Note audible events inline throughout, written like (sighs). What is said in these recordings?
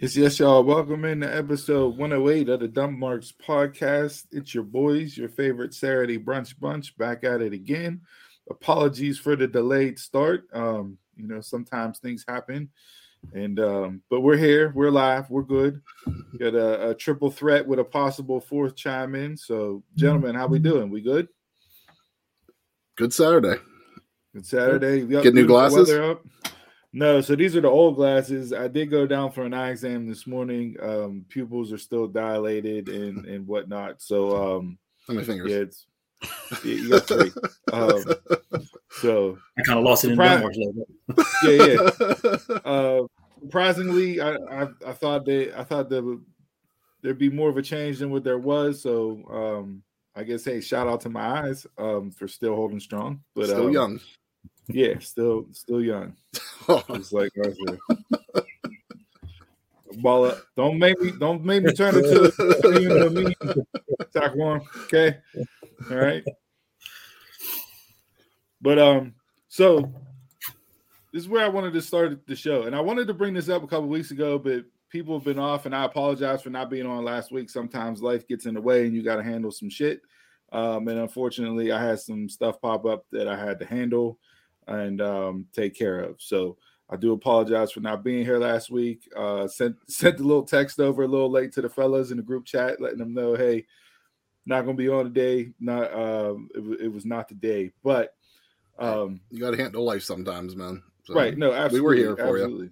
Yes, yes, y'all. Welcome in to episode 108 of the Dump Marks podcast. It's your boys, your favorite Saturday brunch bunch, back at it again. Apologies for the delayed start. Um, you know, sometimes things happen, and um, but we're here, we're live, we're good. Got a, a triple threat with a possible fourth chime in. So, gentlemen, how we doing? We good? Good Saturday. Good Saturday. Get new glasses? Weather up. No, so these are the old glasses. I did go down for an eye exam this morning. Um, pupils are still dilated and (laughs) and whatnot. So um, How many fingers? yeah, it's yeah, you got three. Um, so I kind of lost it in Surprise. Denmark a little (laughs) bit. yeah, yeah. (laughs) Uh, surprisingly, I, I I thought they I thought there would there'd be more of a change than what there was. So um, I guess hey, shout out to my eyes um for still holding strong. But Still um, young. Yeah, still still young. Just like up. Don't make me don't make me turn into a. Talk one. Okay. All right. But um, so this is where I wanted to start the show. And I wanted to bring this up a couple weeks ago, but people have been off, and I apologize for not being on last week. Sometimes life gets in the way and you gotta handle some shit. Um, and unfortunately, I had some stuff pop up that I had to handle and um, take care of. So I do apologize for not being here last week. Uh, sent (laughs) sent a little text over a little late to the fellas in the group chat, letting them know, hey, not gonna be on today. Not um, it, wa- it was not today, but um, you got to handle life sometimes, man. So, right, no, absolutely, We were here for you. absolutely.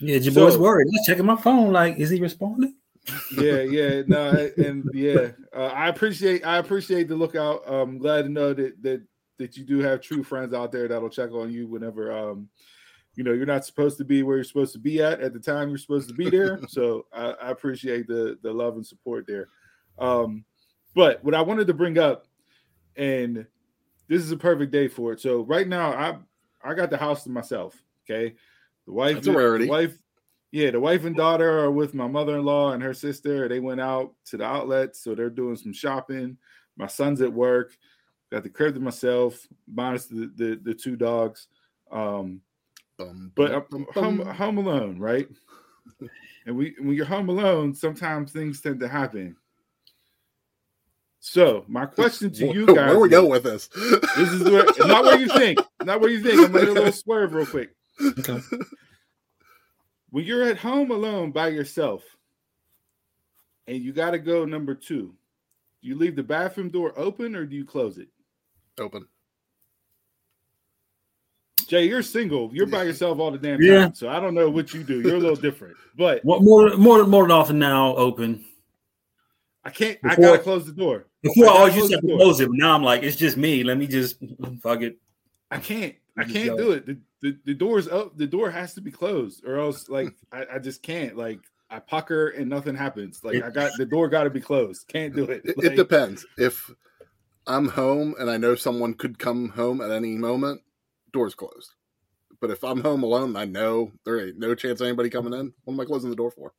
Yeah, your So- boy's worried. I was checking my phone. Like, is he responding? yeah, (laughs) yeah, no, and yeah, uh, I appreciate I appreciate the lookout. I'm glad to know that that that you do have true friends out there that'll check on you whenever um you know you're not supposed to be where you're supposed to be at at the time you're supposed to be there. (laughs) so I, I appreciate the the love and support there. Um, but what I wanted to bring up, and this is a perfect day for it. So right now I I got the house to myself. Okay, the wife, That's a rarity. The wife, yeah, the wife and daughter are with my mother-in-law and her sister. They went out to the outlet, so they're doing some shopping. My son's at work. Got the crib to myself, minus the the, the two dogs. Um, Bum, but bum, I'm bum, home, home alone, right? (laughs) And we when you're home alone, sometimes things tend to happen. So my question to you (laughs) guys: Where we is- go with this? This is where, not where you think, not where you think. I'm gonna a little swerve real quick. Okay. when you're at home alone by yourself and you got to go number two, do you leave the bathroom door open or do you close it? Open. Jay, you're single. You're by yourself all the damn time. Yeah. So I don't know what you do. You're a little different. But What more, more, more than often now open. I can't, I got to close the door. Before I gotta always close used to have the to door. close it, but now I'm like, it's just me. Let me just fuck it. I can't. I can't do it. The, the, the door's up. The door has to be closed or else like I, I just can't. Like I pucker and nothing happens. Like I got the door got to be closed. Can't do it. It, Like, it depends. If I'm home and I know someone could come home at any moment, door's closed. But if I'm home alone, I know there ain't no chance of anybody coming in. What am I closing the door for?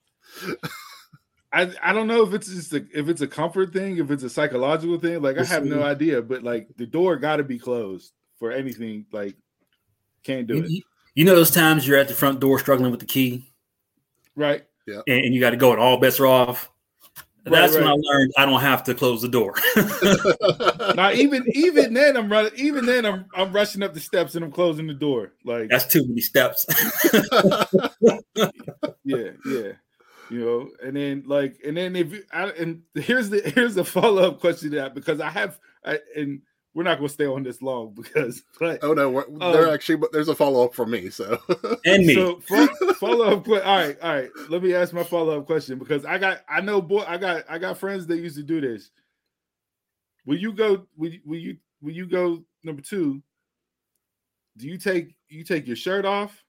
I, I don't know if it's just a, if it's a comfort thing, if it's a psychological thing. Like I Let's have no idea, but like the door got to be closed for anything. Like can't do You, it. you- you know those times you're at the front door struggling with the key Right. and, and you got to go and all bets are off. Right, That's when right. I learned I don't have to close the door. (laughs) Now even even then I'm running. Even then I'm I'm rushing up the steps and I'm closing the door. Like That's too many steps. (laughs) yeah, yeah. You know, and then like, and then if you, I, and here's the here's the follow up question to that because I have, I, and we're not going to stay on this long because, (laughs) but oh no, we're, Um, there actually, but there's a follow up from me. So (laughs) and me. so fo- follow up. All right, all right. Let me ask my follow up question because I got, I know, boy, I got, I got friends that used to do this. Will you go? Will you, will you, will you go number two? Do you take you take your shirt off?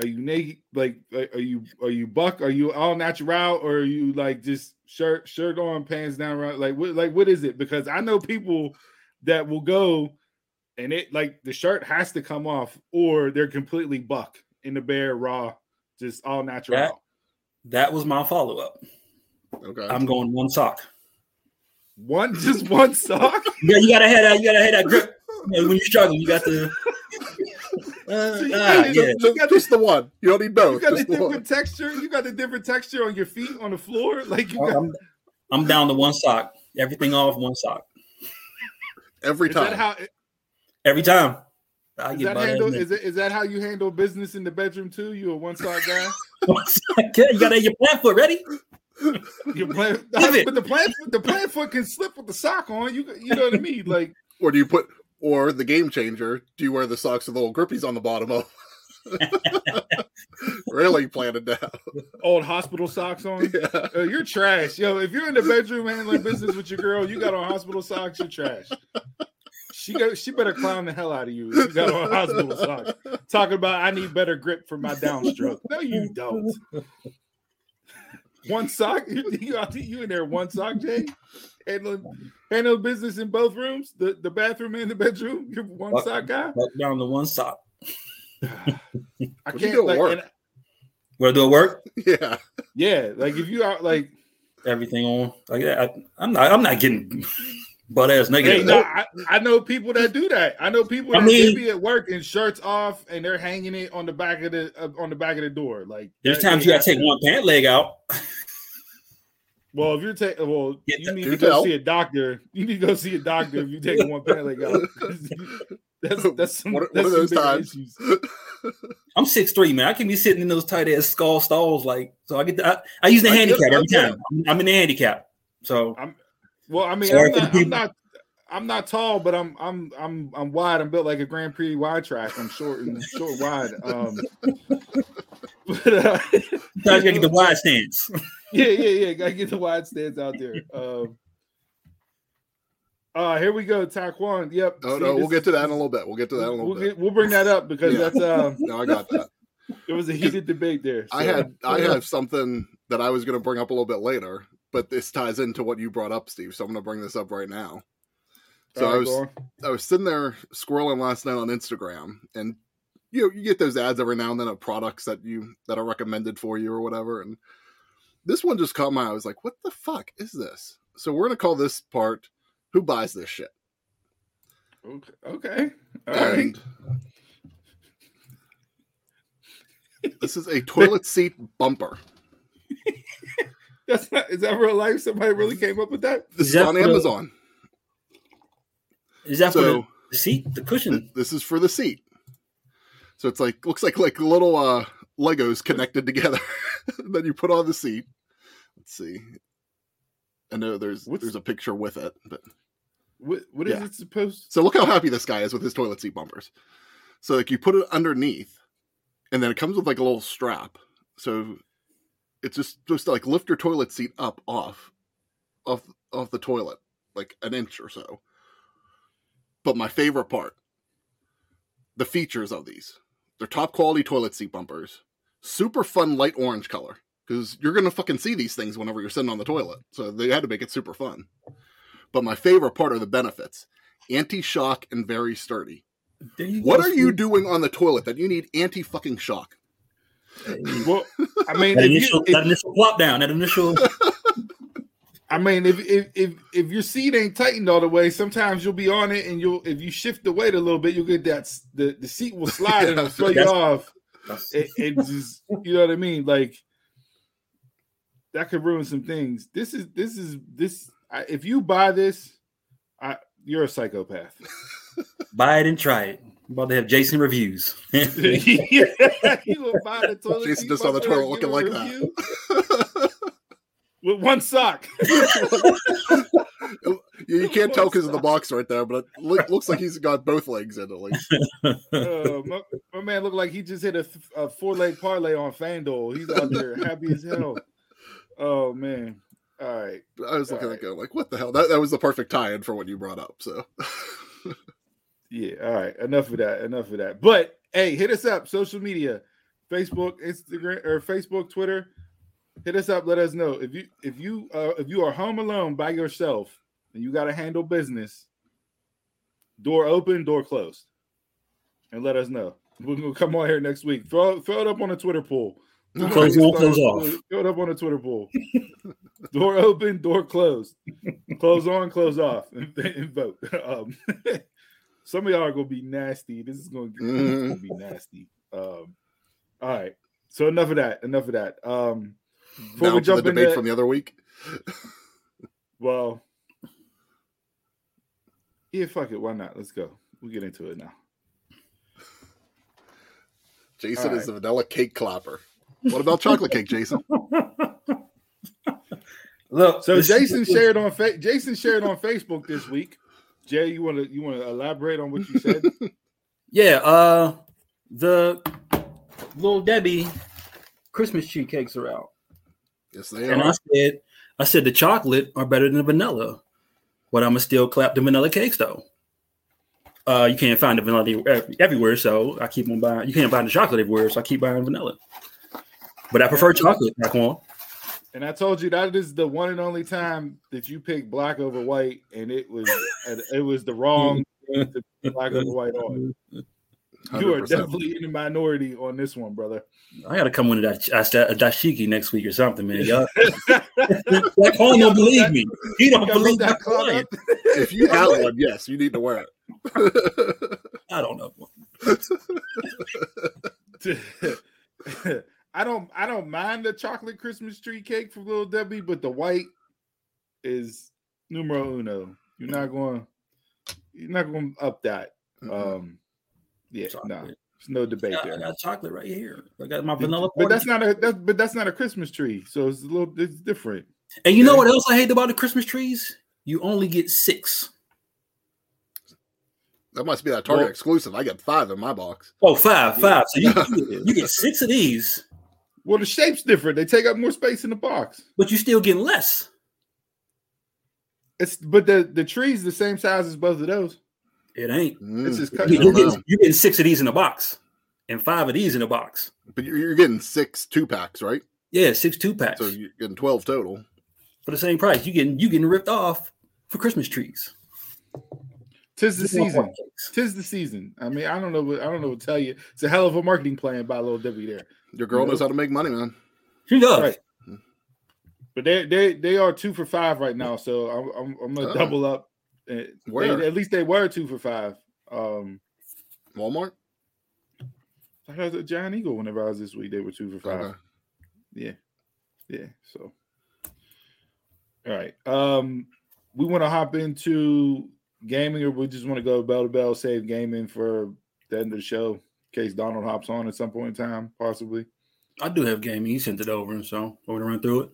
Are you naked? Like, like, are you are you buck? Are you all natural, or are you like just shirt shirt on, pants down? Right? Like, what like what is it? Because I know people that will go and it like the shirt has to come off, or they're completely buck in the bare raw, just all natural. That- that was my follow up. okay, I'm going one sock. One just one sock. (laughs) Yeah, you gotta have that. You gotta have that grip. You know, when you're struggling, you got to. (laughs) Uh, So you ah, got yeah. it. You got just the one. You don't need both. You got the Just the one. different texture. You got the different texture on your feet on the floor. Like you got, I'm, I'm down to one sock. Everything off one sock. Every is time. that how Every time. I is that handle? Is, it, is that how you handle business in the bedroom too? You a one sock guy? One (laughs) sock. (laughs) Yeah, you gotta have your plant foot ready. You plan, (laughs) but the plant the plant foot can slip with the sock on. You you know what I mean? Like or do you put or the game changer? Do you wear the socks with little grippies on the bottom of? (laughs) really planted down. old hospital socks on. Yeah. Uh, you're trash, yo. If you're in the bedroom handling business with your girl, you got on hospital socks. You're trash. She got. She better clown the hell out of you. if You got on hospital socks. Talking about I need better grip for my downstroke. No, you don't. One sock. You, you, you in there one sock, Jay? Handling handle business in both rooms, the, the bathroom and the bedroom. You're one What? sock guy. Butt down to one sock. I What do you can't do at like. work? and- Where do it work? (laughs) Yeah. yeah, like if you are like Everything on like that. I, I'm not. I'm not getting (laughs) butt ass naked. Hey, no. I, I know people that do that. I know people I that mean- be at work and shirts off and they're hanging it on the back of the uh, on the back of the door. Like There's that- times you gotta take one pant leg out. (laughs) Well, if you're taking, well, Get you need to go tell. see a doctor. You need to go see a doctor if you take one pant leg out. That's (laughs) that's some, What- that's those times? issues. (laughs) I'm six three, man. I can be sitting in those tight ass skull stalls, like so. I get the, I, I use the I handicap I every time. I'm, I'm in the handicap, so Well, I mean, Sorry I'm not, I'm not, I'm not tall, but I'm, I'm, I'm, I'm wide. I'm built like a Grand Prix wide track. I'm short and short wide. Um, (laughs) but uh, you gotta get the wide stance. yeah, yeah, yeah. Gotta get the wide stance out there. Um, uh, here we go, Taekwon. Yep. Oh See, no, we'll get to that in a little bit. We'll get to that in a little We'll, bit. get, we'll bring that up because Yeah. that's um, (laughs) No, I got that. (laughs) there was a heated debate there. I had I (laughs) have something that I was going to bring up a little bit later, but this ties into what you brought up, Steve. So I'm going to bring this up right now. So All I was. I was sitting there scrolling last night on Instagram, and you know you get those ads every now and then of products that you that are recommended for you or whatever, and this one just caught my eye. I was like, "What the fuck is this?" So we're gonna call this part "Who buys this shit?" Okay. okay. All right. And this is a toilet seat bumper. (laughs) That's not. Is that real life? Somebody really came up with that? This Is is that on for the- Amazon. Is that for the seat, the cushion? this is for the seat. So it's like looks like like little uh Legos connected together. (laughs) then you put on the seat. Let's see. I know there's What's- there's a picture with it, but What, what is Yeah. it supposed? so look how happy this guy is with his toilet seat bumpers. So like you put it underneath, and then it comes with like a little strap. So it's just supposed to like lift your toilet seat up off off off the toilet, like an inch or so. But my favorite part, the features of these. They're top quality toilet seat bumpers. Super fun light orange color. Because you're gonna fucking see these things whenever you're sitting on the toilet. So they had to make it super fun. But my favorite part are the benefits. Anti-shock and very sturdy. What are you doing on the toilet that you need anti fucking shock? Well, I mean, That if you, initial, if- that initial plop down, that initial. (laughs) I mean, if, if if if your seat ain't tightened all the way, sometimes you'll be on it, and you'll if you shift the weight a little bit, you'll get that the the seat will slide (laughs) and it'll throw you off. That's- It, it just you know what I mean, like that could ruin some things. This is this is this. I, if you buy this, I you're a psychopath. (laughs) Buy it and try it. I'm about to have Jason reviews. yeah, (laughs) you will buy the toilet. Jason just on the bumper toilet looking like review that. with one sock. (laughs) you, you can't tell because of the box right there, but it look, looks like he's got both legs in at least. Uh, my, my man looked like he just hit a, a four leg parlay on FanDuel. He's out there happy as hell. Oh man! All right, I was looking All at it going like, what the hell? That, that was the perfect tie-in for what you brought up. So (laughs) yeah, all right. Enough of that. Enough of that. But hey, hit us up. Social media, Facebook, Instagram, or Facebook, Twitter. Hit us up. Let us know if you if you uh, if you are home alone by yourself and you got to handle business. Door open, door closed, and let us know. (laughs) We're gonna come on here next week. Throw throw it up on the Twitter poll. Close on, close off. Throw it up on the Twitter poll. (laughs) door open, door closed. close on, close off, and, and vote. (laughs) Um, (laughs) Some of y'all are gonna be nasty. This is gonna, gonna be nasty. Um, all right. So enough of that. Enough of that. Um, before Now we jump the debate into from the other week. well, yeah, fuck it. Why not? Let's go. We'll get into it now. Jason All is the vanilla cake clapper. What about chocolate cake, Jason? (laughs) Look, So Jason shared on fa- Jason shared on Facebook this week. Jay, you want to you want to elaborate on what you said? (laughs) Yeah, uh the little Debbie Christmas tree cakes are out. Yes, they are. And I said I said the chocolate are better than the vanilla. But I'ma still clap the vanilla cakes though. Uh you can't find the vanilla everywhere, so I keep on buying you can't find the chocolate everywhere, so I keep buying vanilla. But I prefer chocolate, back and I told you that is the one and only time that you picked black over white, and it was it was the wrong thing (laughs) to pick black over white on. You are definitely in the minority on this one, brother. I gotta come into that a dashiki next week or something, man. Y'all (laughs) Black Horn don't believe me. He don't believe that that client. If you have one, yes, you need to wear it. I don't know. (laughs) I don't I don't mind the chocolate Christmas tree cake from Little Debbie, but the white is numero uno. You're not going you're not going to up that. Mhm. Um yeah, no. Chocolate. There's no debate I, I there. got chocolate right here. I got my vanilla. But that's not a that's but that's not a Christmas tree. So it's a little it's different. And you know Okay. what else I hate about the Christmas trees? You only get six. that must be that Target Well- exclusive. I got five in my box. Oh, five, five. So you, you, get, you get six of these, Well, the shape's different. They take up more space in the box. but you're still getting less. It's but the the tree's the same size as both of those. It ain't. Mm, It's just cut- you, you're, getting, you're getting six of these in a box, and five of these in a box. But you're, you're getting six two packs, right? Yeah, six two packs So you're getting twelve total. for the same price. You getting you getting ripped off for Christmas trees. Tis the season. Tis the season. I mean, I don't know what I don't know what to tell you. It's a hell of a marketing plan by Little Debbie there. Your girl Nope. knows how to make money, man. She does. Right. But they they they are two for five right now, so I'm I'm, I'm gonna Oh. double up. Uh, they- at least they were two for five. Um, Walmart. I had a Giant Eagle whenever I was this week. They were two for five. Okay. Yeah, yeah. So, all right. Um, we want to hop into gaming, or we just want to go bell to bell, save gaming for the end of the show, in case Donald hops on at some point in time, possibly. I do have gaming. He sent it over, and so we're gonna run through it.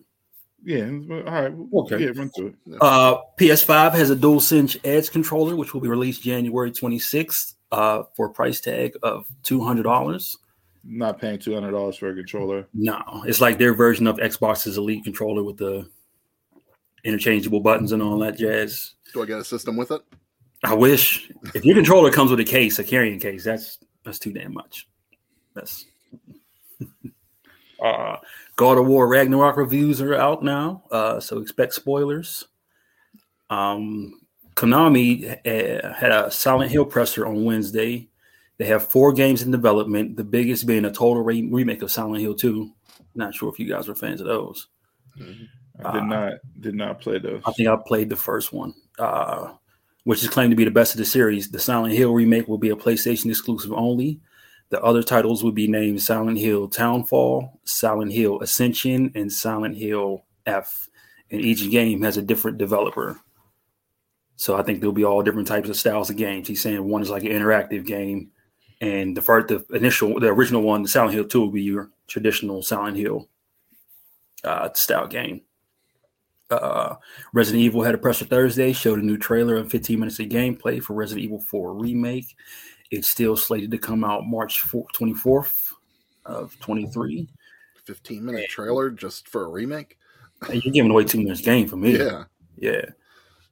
Yeah. All right. Okay. Yeah, run through it. Uh, PS5 has a DualSense Edge controller, which will be released January 26th uh, for a price tag of $200. not paying two hundred dollars for a controller. No, it's like their version of Xbox's Elite controller with the interchangeable buttons and all that jazz. Do I get a system with it? I wish if your controller comes with a case, a carrying case, that's that's too damn much. That's (laughs) uh God of War Ragnarok reviews are out now, uh, so expect spoilers. Um, Konami uh, had a Silent Hill presser on Wednesday. They have four games in development, the biggest being a total re- remake of Silent Hill 2. Not sure if you guys were fans of those. I did Uh, not did not play those. I think I played the first one, uh, which is claimed to be the best of the series. The Silent Hill remake will be a PlayStation exclusive only. The other titles will be named Silent Hill Townfall, Silent Hill Ascension, and Silent Hill F. And each game has a different developer. So I think there'll be all different types of styles of games. He's saying one is like an interactive game, and the first, the initial, the original one, the Silent Hill Two, will be your traditional Silent Hill uh, style game. Uh, Resident Evil had a presser Thursday, showed a new trailer and 15 minutes of gameplay for Resident Evil 4 remake. It's still slated to come out March 4th, 24th of 23. Fifteen minute trailer just for a remake. And you're giving away too much game for me. Yeah. Yeah.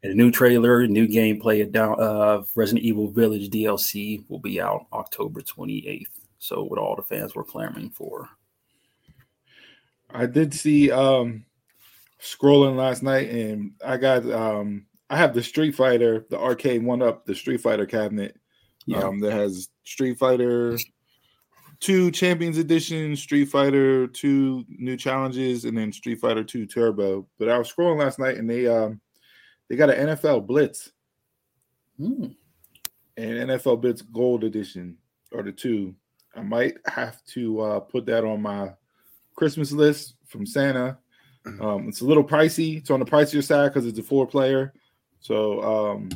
And a new trailer, new gameplay down of Resident Evil Village DLC will be out October 28th. So what all the fans were clamoring for. I did see um scrolling last night and I got um I have the Street Fighter, the arcade one up, the Street Fighter cabinet. Yeah. Um that has Street Fighter 2 Champions Edition, Street Fighter 2 new challenges, and then Street Fighter 2 Turbo. But I was scrolling last night and they um they got an NFL blitz. Hmm. and NFL Blitz Gold Edition are the two. I might have to uh, put that on my Christmas list from Santa. Um, it's a little pricey. It's on the pricier side because it's a four player. So um,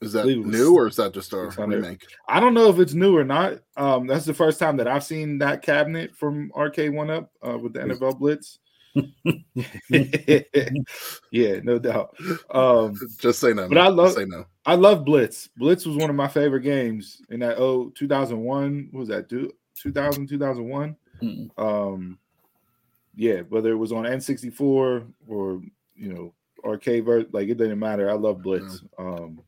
Is that believe it was new or is that just a 600. remake? I don't know if it's new or not. Um, that's the first time that I've seen that cabinet from Arcade One Up uh, with the NFL Blitz. (laughs) (laughs) yeah, no doubt. Um, Just say no. But I love- say no. I love Blitz. Blitz was one of my favorite games in that oh 2001. What was that? Do 2000 2001? Mm. Um, yeah, whether it was on N64 or you know arcade ver- like it didn't matter. I love Blitz. Um,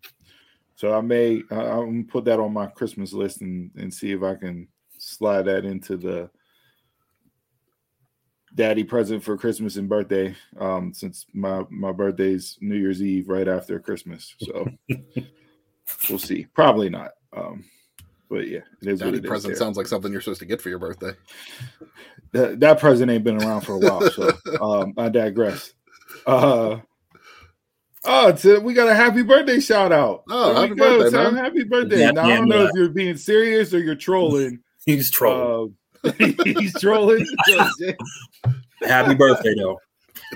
so I may I, I'm put that on my Christmas list and and see if I can slide that into the daddy present for Christmas and birthday. Um, since my my birthday's New Year's Eve right after Christmas, so (laughs) we'll see. Probably not. Um, but yeah, it is what Daddy it is present there. sounds like something you're supposed to get for your birthday. that, that present ain't been around for a while, so (laughs) um, I digress. Uh, oh, so we got a happy birthday shout out. Oh, There happy birthday, Tom. man. Happy birthday! Yeah, now I don't know yeah. if you're being serious or you're trolling. (laughs) He's trolling. Uh, (laughs) he's trolling. Happy birthday, though.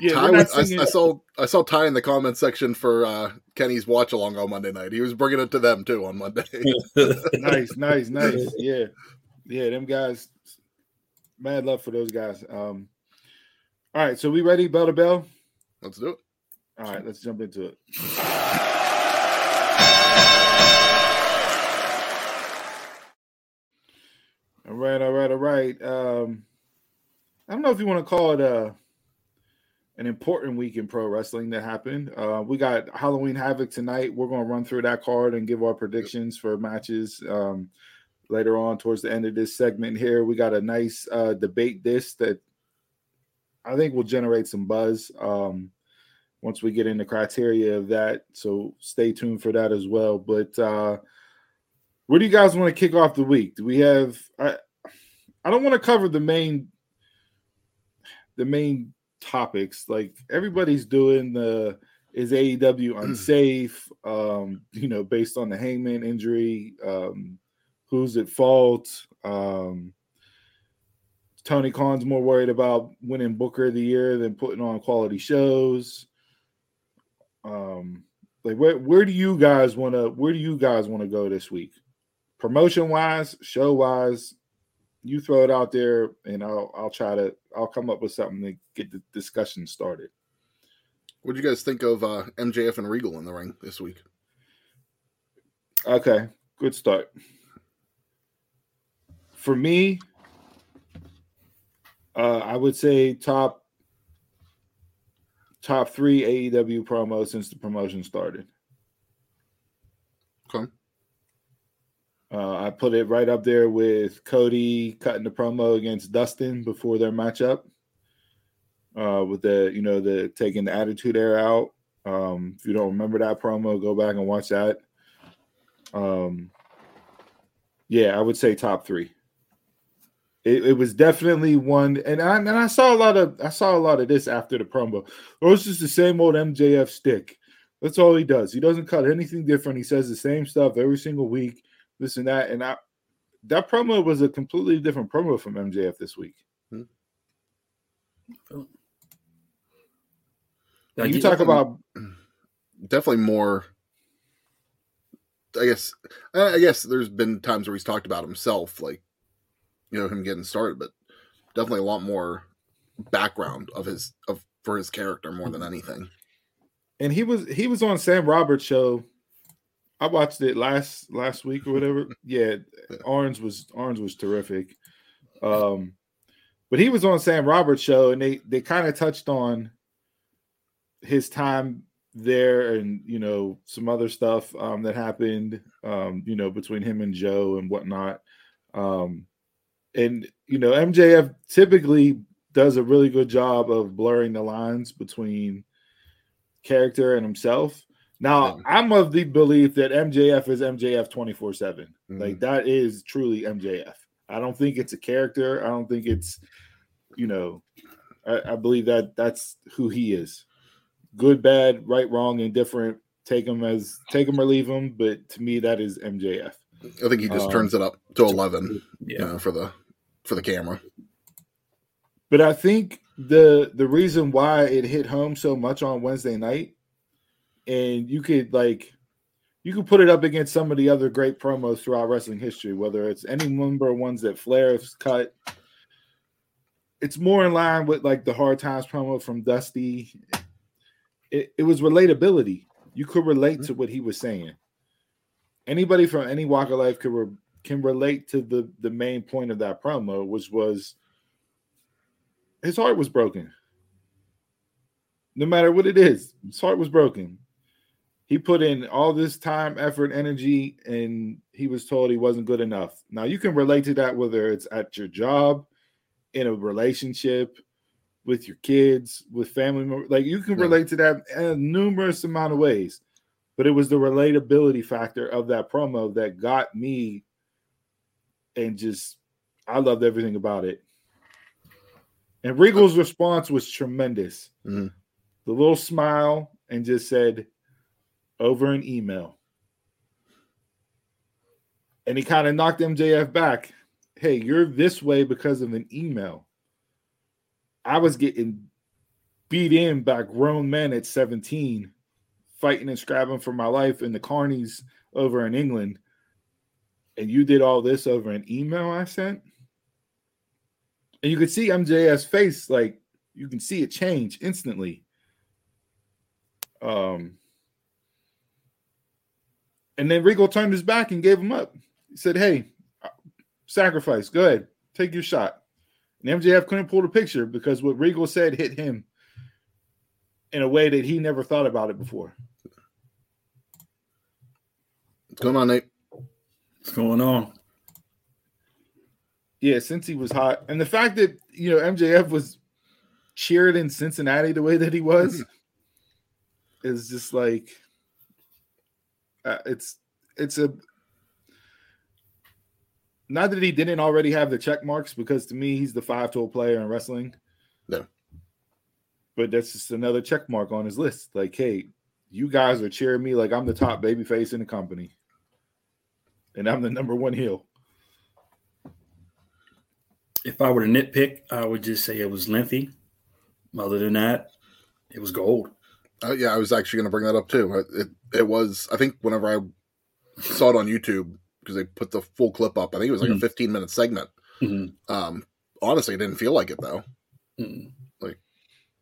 Yeah, Ty was, I, I saw I saw Ty in the comment section for uh, Kenny's watch along on Monday night. He was bringing it to them too on Monday. (laughs) nice, nice, nice. (laughs) Yeah, yeah. Them guys, mad love for those guys. Um, all right, so we ready? Bell to bell. Let's do it. All right, let's jump into it. All right, all right, all right. Um, I don't know if you want to call it a an important week in pro wrestling that happened. Uh, we got Halloween Havoc tonight. We're going to run through that card and give our predictions for matches um, later on towards the end of this segment. Here, we got a nice uh, debate this that I think will generate some buzz. Um, once we get into criteria of that. So stay tuned for that as well. But uh where do you guys want to kick off the week? Do we have I I don't want to cover the main the main topics. Like everybody's doing the is AEW (clears throat) unsafe? Um, you know, based on the hangman injury, um, who's at fault? Um Tony Khan's more worried about winning Booker of the Year than putting on quality shows um like where where do you guys want to where do you guys want to go this week promotion wise show wise you throw it out there and i'll i'll try to i'll come up with something to get the discussion started What do you guys think of uh, MJF and Regal in the ring this week? okay good start for me uh i would say top top three aew promos since the promotion started Okay. Uh, I put it right up there with Cody cutting the promo against Dustin before their matchup. Uh, with the you know the taking the attitude era out. Um, if you don't remember that promo, go back and watch that. Um, yeah, I would say top three. It, it was definitely one, and I and I saw a lot of I saw a lot of this after the promo. Oh, it's just the same old MJF stick. That's all he does. He doesn't cut anything different. He says the same stuff every single week, this and that. And I that promo was a completely different promo from MJF this week. Hmm. Like, you you- talk about (clears throat) Definitely more. I guess. I guess there's been times where he's talked about himself, like you know him getting started, but definitely a lot more background of his of for his character more than anything. and he was he was on Sam Roberts show. I watched it last last week or whatever. (laughs) Yeah, Orange was Orange was terrific. Um, but he was on Sam Roberts show, and they they kind of touched on his time there, and you know some other stuff um, that happened, um, you know, between him and Joe and whatnot. Um, and you know, MJF typically does a really good job of blurring the lines between character and himself. Now. I'm of the belief that MJF is MJF 24 7. Mhm. Like, that is truly MJF. I don't think it's a character. I don't think it's, you know, I, I believe that that's who he is good, bad, right, wrong, indifferent, Take him as take him or leave him, but to me that is MJF. I think he just Um, turns it up to eleven, Yeah. you know, for the for the camera. But I think the the reason why it hit home so much on Wednesday night, and you could like you could put it up against some of the other great promos throughout wrestling history, whether it's any number of ones that Flair's cut. It's more in line with like the hard times promo from Dusty. It, it was relatability. You could relate mm-hmm. to what he was saying. Anybody from any walk of life could re- can relate to the the main point of that promo, which was his heart was broken. No matter what it is, his heart was broken. He put in all this time, effort, energy, and he was told he wasn't good enough. Now you can relate to that whether it's at your job, in a relationship, with your kids, with family members. Like you can relate to that in numerous amount of ways. But it was the relatability factor of that promo that got me and just I loved everything about it. And Regal's response was tremendous. Mhm. The little smile and just said, over an email. And he kind of knocked MJF back. Hey, you're this way because of an email. I was getting beat in by grown men at 17, fighting and scrapping for my life in the carnies over in England. And you did all this over an email I sent? And you could see MJF's face, like you can see it change instantly. Um, and then Regal turned his back and gave him up. He said, Hey, sacrifice, go ahead, take your shot. And MJF couldn't pull the picture because what Regal said hit him in a way that he never thought about it before. What's going on, Nate? What's going on? Yeah, since he was hot. And the fact that, you know, MJF was cheered in Cincinnati the way that he was (laughs) is just like uh, it's it's a not that he didn't already have the check marks because to me he's the five tool player in wrestling. No. But that's just another check mark on his list. Like, hey, you guys are cheering me like I'm the top baby face in the company. And I'm the number one heel. If I were to nitpick, I would just say it was lengthy. Other than that, it was gold. Uh, yeah, I was actually going to bring that up too. It, it it was. I think whenever I saw it on YouTube because they put the full clip up, I think it was like Mhm. a 15 minute segment. Mhm. Um, honestly, it didn't feel like it though. Mm.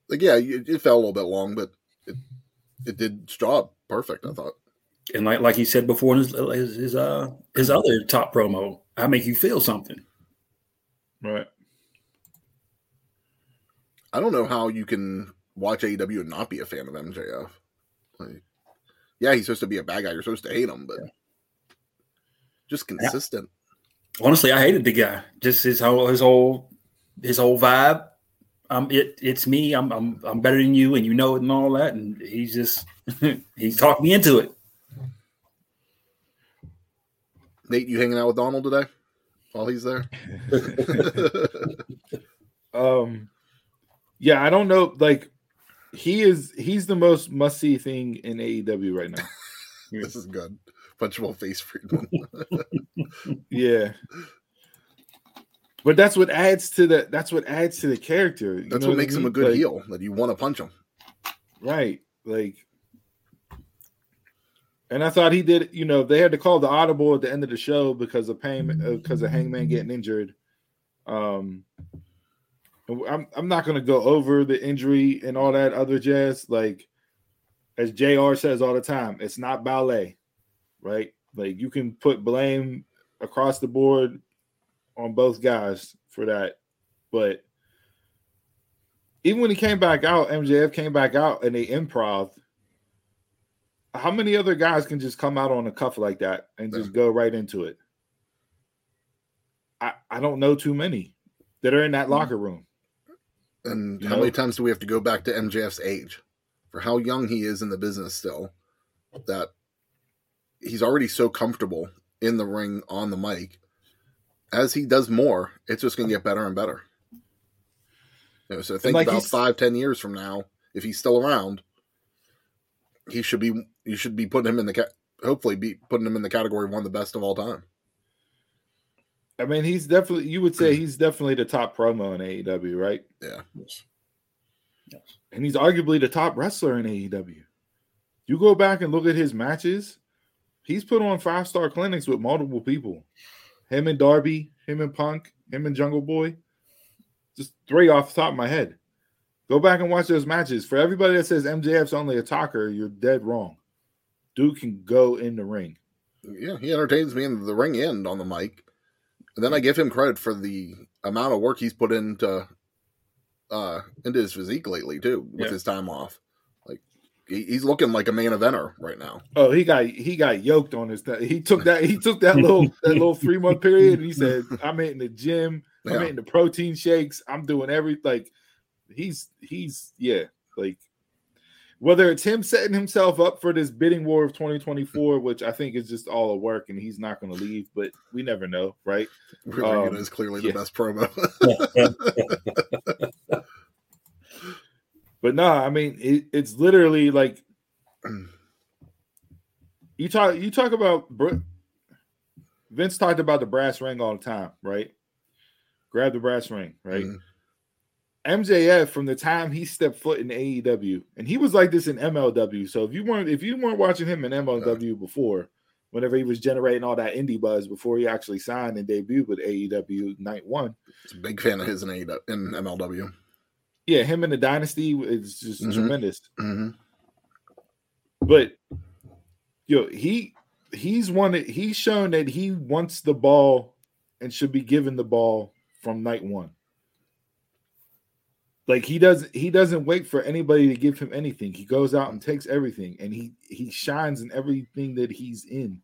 Like, yeah, it, it felt a little bit long, but it it did its job perfect. I thought. And like like he said before in his his, his uh his other top promo, I make you feel something. Right. I don't know how you can watch AEW and not be a fan of MJF. Like, yeah, he's supposed to be a bad guy. You're supposed to hate him, but just consistent. Honestly, I hated the guy. Just his whole his whole his whole vibe. Um, it it's me. I'm I'm I'm better than you, and you know it, and all that. And he's just (laughs) he talked me into it. Nate, you hanging out with Donald today while he's there? (laughs) Um, yeah, I don't know. Like, he is he's the most must see thing in AEW right now. (laughs) this is good. Punchable face Friedman. (laughs) Yeah, but that's what adds to the that's what adds to the character. you That's know what makes I him a good Like, heel. That you want to punch him. right? Like, and I thought he did. You know, they had to call the audible at the end of the show because of pain because of Hangman getting injured. Um, I'm I'm not gonna go over the injury and all that other jazz. Like, as Jr. says all the time, it's not ballet, right? Like you can put blame across the board on both guys for that, but even when he came back out, MJF came back out and they improv. How many other guys can just come out on a cuff like that and just go right into it? I, I don't know too many that are in that mm-hmm. locker room. And how many times do we have to go back to MJF's age for how young he is in the business still? That he's already so comfortable in the ring on the mic. As he does more, it's just going to get better and better. You know, so think like about five, ten years from now, if he's still around, he should be you should be putting him in the hopefully be putting him in the category of one of the best of all time. I mean, he's definitely you would say mm. he's definitely the top promo in AEW, right? Yeah. Yes. Yes. And he's arguably the top wrestler in AEW. You go back and look at his matches, he's put on five star clinics with multiple people. Him and Darby, him and Punk, him and Jungle Boy. Just three off the top of my head. Go back and watch those matches. For everybody that says MJF's only a talker, you're dead wrong. Dude can go in the ring. Yeah, he entertains me in the ring and on the mic. And then I give him credit for the amount of work he's put into uh into his physique lately too, with Yeah. his time off. Like he, he's looking like a main eventer right now. Oh, he got he got yoked on his. He took that he took that little (laughs) that little three month period, and he said, "I'm hitting the gym. I'm Yeah. hitting the protein shakes. I'm doing every like." He's he's yeah like whether it's him setting himself up for this bidding war of 2024, which I think is just all a work, and he's not going to leave, but we never know, right? Real Um, is clearly yeah. the best promo. (laughs) But no, I mean it, it's literally like (clears throat) you talk you talk about Vince talked about the brass ring all the time, right? Grab the brass ring, right? Mhm. MJF from the time he stepped foot in AEW, and he was like this in MLW. So if you weren't if you weren't watching him in MLW before, whenever he was generating all that indie buzz before he actually signed and debuted with AEW night one, It's a big fan of his in, AEW, in MLW. yeah, him in the Dynasty is just Mhm. tremendous. hmm But yo, he he's one that he's shown that he wants the ball and should be given the ball from night one. Like he doesn't he doesn't wait for anybody to give him anything. He goes out and takes everything and he he shines in everything that he's in.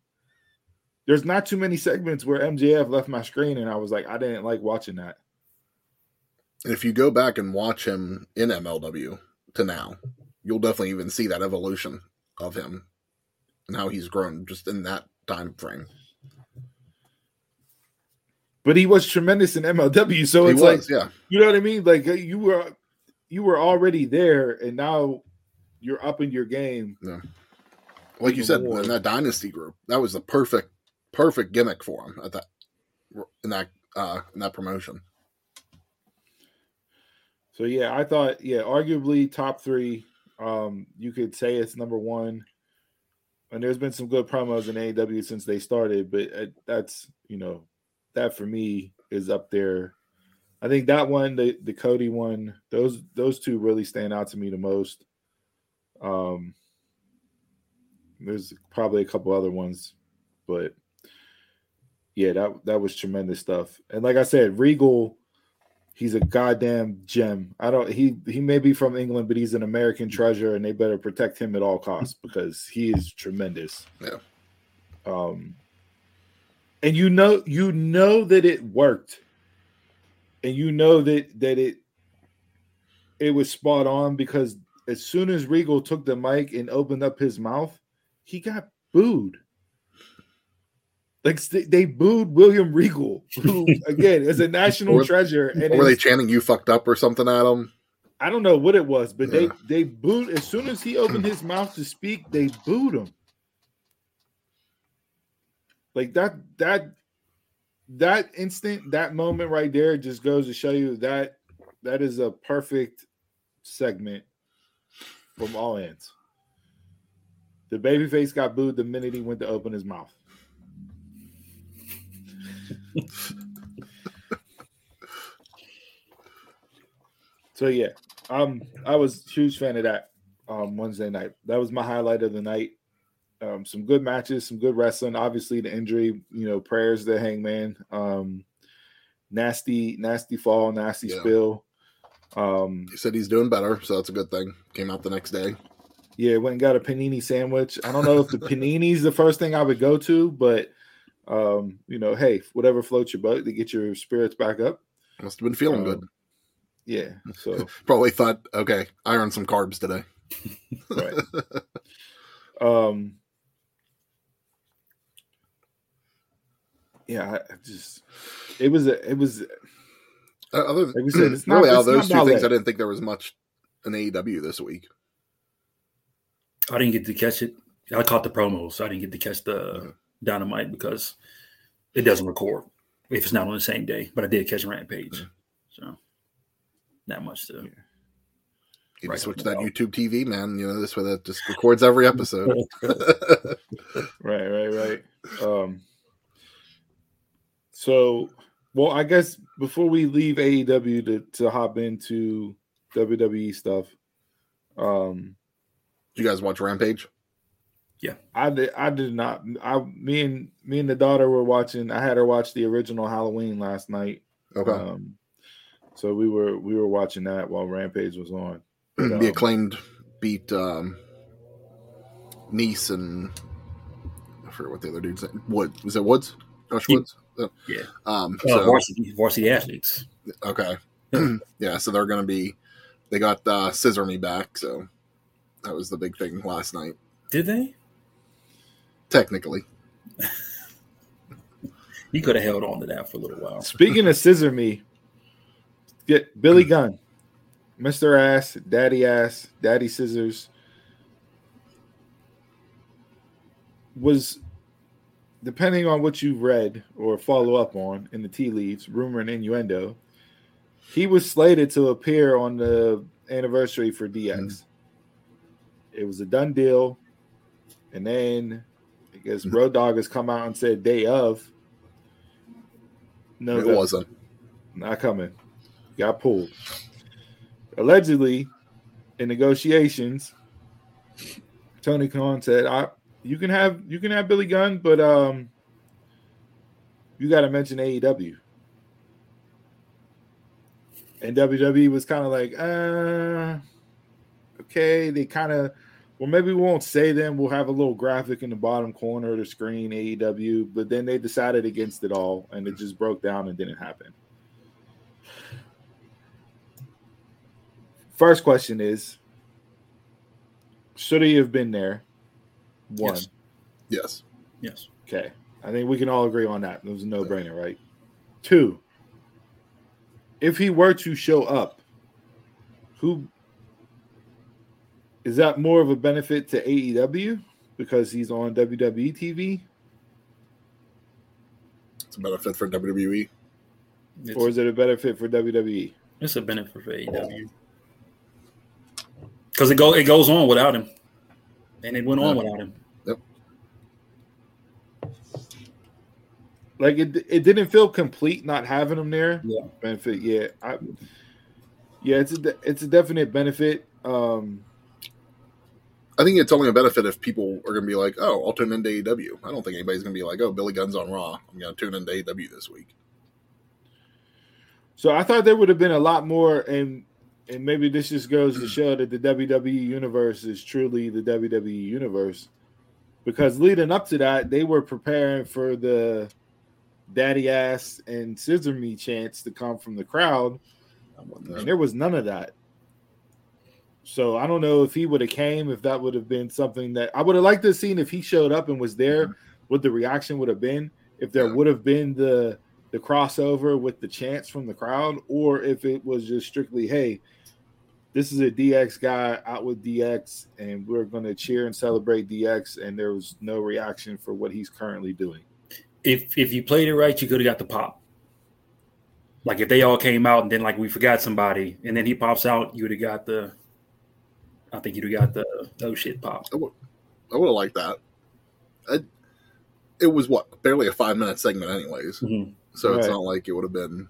There's not too many segments where MJF left my screen and I was like, I didn't like watching that. If you go back and watch him in MLW to now, you'll definitely even see that evolution of him and how he's grown just in that time frame. But he was tremendous in MLW. So he it's was, like yeah. You know what I mean? Like uh, you were you were already there and now you're up in your game. Yeah. Like you said, more. in that dynasty group, that was the perfect, perfect gimmick for him at that in that uh in that promotion. So yeah, I thought yeah, arguably top 3. Um you could say it's number 1. And there's been some good promos in AEW since they started, but uh, that's, you know, that for me is up there. I think that one, the the Cody one, those those two really stand out to me the most. Um there's probably a couple other ones, but yeah, that that was tremendous stuff. And like I said, Regal, he's a goddamn gem. I don't he he may be from England, but he's an American treasure, and they better protect him at all costs because he is tremendous. Yeah. Um and you know you know that it worked. And you know that that it it was spot on because as soon as Regal took the mic and opened up his mouth, he got booed. Like they booed William Regal, who (laughs) again is a national treasure. And were they chanting "You fucked up" or something at him? I don't know what it was, but they they booed as soon as he opened his mouth to speak, they booed him. Like that that that instant, that moment right there just goes to show you that that is a perfect segment from all ends. The babyface got booed the minute he went to open his mouth. (laughs) So yeah, um, I was huge fan of that um Wednesday night. That was my highlight of the night. Um, some good matches, some good wrestling. Obviously, the injury, you know, prayers to Hangman. Um, nasty, nasty fall, nasty Yeah. spill. Um, He said he's doing better, so that's a good thing. Came out the next day. yeah, went and got a panini sandwich. I don't know if the (laughs) panini's the first thing I would go to, but um, you know, hey, whatever floats your boat to get your spirits back up. Must have been feeling Um, good. Yeah, so (laughs) Probably thought, okay, I earned some carbs today. right. Um, yeah, I I just it was a, it was Uh, other Like said, (clears throat) it's not- really out of those not two things, ballet. I didn't think there was much in AEW this week. I didn't get to catch it. I caught the promos, so I didn't get to catch the Mhm. Dynamite because it doesn't record if it's not on the same day. But I did catch Rampage, so not much to. You can Right. switch that YouTube TV, man. You know, this way that just records every episode. (laughs) (laughs) Right, right, right. Um, so, well, I guess before we leave AEW to, to hop into WWE stuff, um, you guys watch Rampage? Yeah, I did, I did not. I, me and me and the daughter were watching. I had her watch the original Halloween last night. Okay. Um, so we were we were watching that while Rampage was on. (clears throat) the um, acclaimed beat um, Nice and I forget what the other dude's name. Wood was it Woods? Josh Yeah. Woods. Yeah. Um. Uh, So varsity, varsity athletes. okay. (clears throat) yeah. So they're gonna be. They got uh, Scissor Me back. So that was the big thing last night. Did they? Technically, (laughs) You could have held on to that for a little while. Speaking of scissor me, get Billy Gunn, Mr. Ass, Daddy Ass, Daddy Scissors was depending on what you've read or follow up on in the tea leaves, rumor and innuendo, he was slated to appear on the anniversary for DX. Mm-hmm. It was a done deal. And then I guess mm-hmm. Road Dog has come out and said day of. No, it wasn't. not coming. Got pulled. Allegedly, in negotiations, Tony Khan said, "I you can have you can have Billy Gunn, but um, you got to mention AEW." And WWE was kind of like, "Uh, okay." They kind of, well, maybe we won't say them. We'll have a little graphic in the bottom corner of the screen, AEW. But then they decided against it all, and it just broke down and didn't happen. First question is Should he have been there? One. Yes. Yes. Yes. Okay. I think we can all agree on that. It was a no brainer, right? Two. If he were to show up, who is that more of a benefit to AEW because he's on WWE TV? It's a benefit for WWE. It's, Or is it a benefit for? WWE? it's a benefit for AEW because it go it goes on without him, and it went on without him. Yep. Like it, it didn't feel complete not having him there. Yeah. benefit. Yeah, I, yeah, it's a it's a definite benefit. Um, I think it's only a benefit if people are going to be like, "Oh, I'll tune into AEW." I don't think anybody's going to be like, "Oh, Billy Gunn's on Raw. I'm going to tune into AEW this week." so I thought there would have been a lot more, and and maybe this just goes to (clears throat) show that the WWE universe is truly the WWE universe, because leading up to that, they were preparing for the daddy ass and scissor me chants to come from the crowd, and there was none of that. So I don't know if he would have came, if that would have been something that I would have liked to have seen if he showed up and was there, mm-hmm. what the reaction would have been, if there Yeah. would have been the the crossover with the chants from the crowd, or if it was just strictly, hey, this is a DX guy out with DX, and we're gonna cheer and celebrate DX, and there was no reaction for what he's currently doing. If if you played it right, you could have got the pop. Like if they all came out and then like we forgot somebody, and then he pops out, you would have got the. I think you'd have got the oh shit pop. I would have liked that. I, it was what barely a five minute segment, anyways. Mhm. So it's not like it would have been.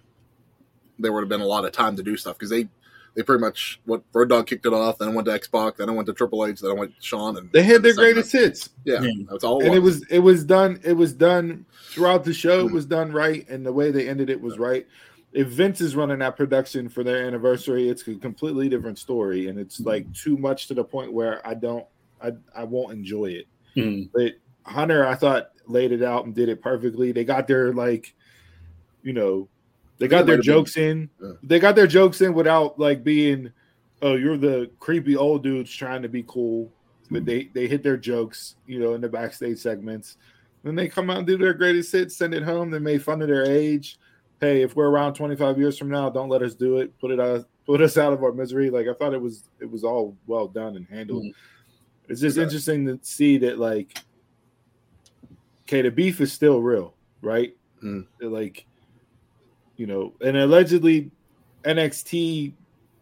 There would have been a lot of time to do stuff because they, they pretty much what Road Dog kicked it off. Then it went to Xbox. Pac. Then it went to Triple H. Then it went to Shawn. And They had their the segment- greatest hits. Yeah, Yeah. that's all. and it was it was done it was done throughout the show it was done right and the way they ended it was right if vince is running that production for their anniversary it's a completely different story and it's like too much to the point where i don't i, I won't enjoy it Mhm. but hunter i thought laid it out and did it perfectly they got their like you know they got their have been- jokes in. Yeah. they got their jokes in without like being oh you're the creepy old dudes trying to be cool. But they they hit their jokes you know in the backstage segments. Then they come out and do their greatest hits send it home. They made fun of their age. Hey if we're around 25 years from now don't let us do it. Put it out put us out of our misery. Like i thought it was it was all well done and handled. It's just Okay. interesting to see that like okay, the beef is still real, right? Mm. Like you know, and allegedly NXT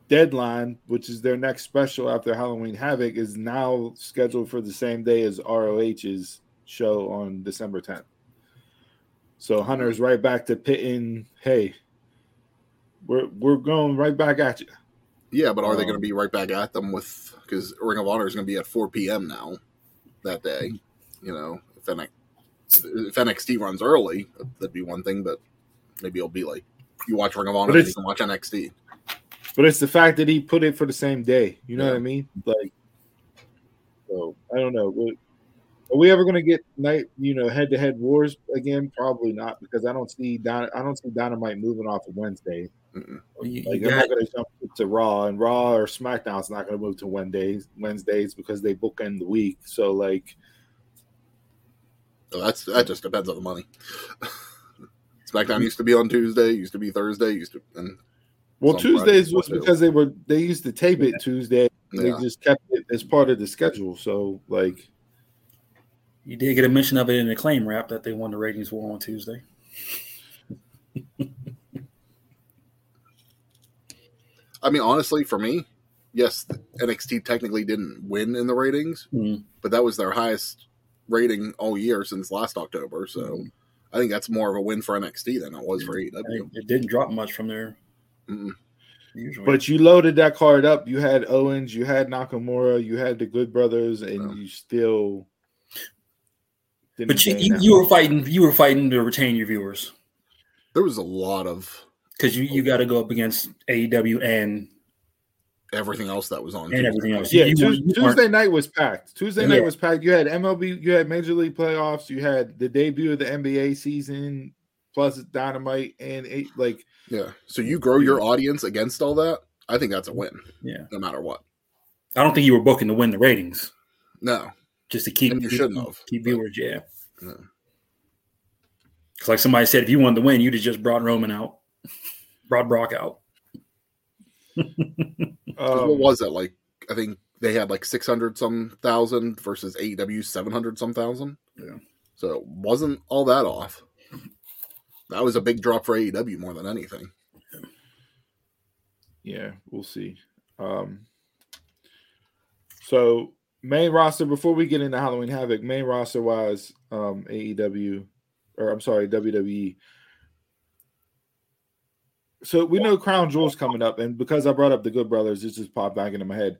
deadline, which is their next special after Halloween Havoc, is now scheduled for the same day as ROH's show on December 10th. So Hunter's right back to pitting, hey, we're we're going right back at you. Yeah, but are they Um, going to be right back at them with because Ring of Honor is going to be at 4 p.m. now that day? You know, if, NX, if NXT runs early, that'd be one thing, but maybe it'll be like you watch Ring of Honor, and you can watch NXT. But it's the fact that he put it for the same day. You know Yeah. what I mean? Like, so I don't know. Are we ever going to get night, you know, head to head wars again? Probably not, because I don't see Don, I don't see Dynamite moving off of Wednesday. Mm-mm. Like they're not going to jump to Raw, and Raw or SmackDown's not going to move to Wednesdays, Wednesdays because they book in the week. So like, So that's that just depends on the money. (laughs) SmackDown used to be on Tuesday, used to be Thursday, used to and well, Tuesdays Fridays was too. because they were they used to tape it Tuesday. They yeah. just kept it as part of the schedule. So like, you did get a mention of it in the claim wrap that they won the ratings war on Tuesday. I mean, honestly, for me, yes, NXT technically didn't win in the ratings, Mhm. but that was their highest rating all year since last October. So Mhm. I think that's more of a win for NXT than it was for AEW. It didn't drop much from there. Mm-mm. usual. But you loaded that card up. You had Owens, you had Nakamura, you had the Good Brothers, and Yeah. you still. Didn't but you, you, you were fighting you were fighting to retain your viewers There was a lot of because you, you got to go up against AEW and everything else that was on. and Tuesday. everything else. Yeah, You- Tues- you Tuesday night was packed. Tuesday Yeah. night was packed. You had MLB, you had Major League playoffs, you had the debut of the NBA season, plus Dynamite, and eight, like Yeah. So you grow your audience against all that. I think that's a win, yeah, no matter what. I don't think you were booking to win the ratings, No. just to keep And you keep- shouldn't have. keep viewers. Yeah, No. because like somebody said, if you wanted to win, you'd have just brought Roman out, (laughs) brought Brock out. (laughs) um, what was it like? I think they had like six hundred some thousand versus AEW seven hundred some thousand. Yeah. So it wasn't all that off. That was a big drop for AEW more than anything. Yeah, we'll see. Um, so main roster before we get into Halloween Havoc, main roster wise, um, AEW or I'm sorry, WWE. So we know Crown Jewel's coming up, and because I brought up the Good Brothers, it just popped back into my head.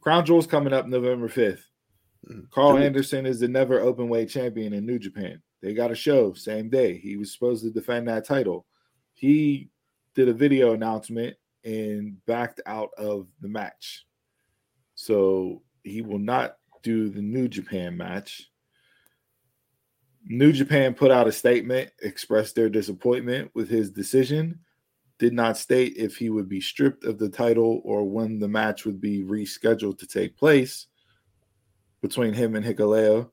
Crown Jewel's coming up November 5th. Mhm. Karl. Anderson is the never open weight champion in New Japan. They got a show same day. He was supposed to defend that title. He did a video announcement and backed out of the match. So he will not do the New Japan match. New Japan put out a statement, expressed their disappointment with his decision, did not state if he would be stripped of the title or when the match would be rescheduled to take place between him and Hikuleo.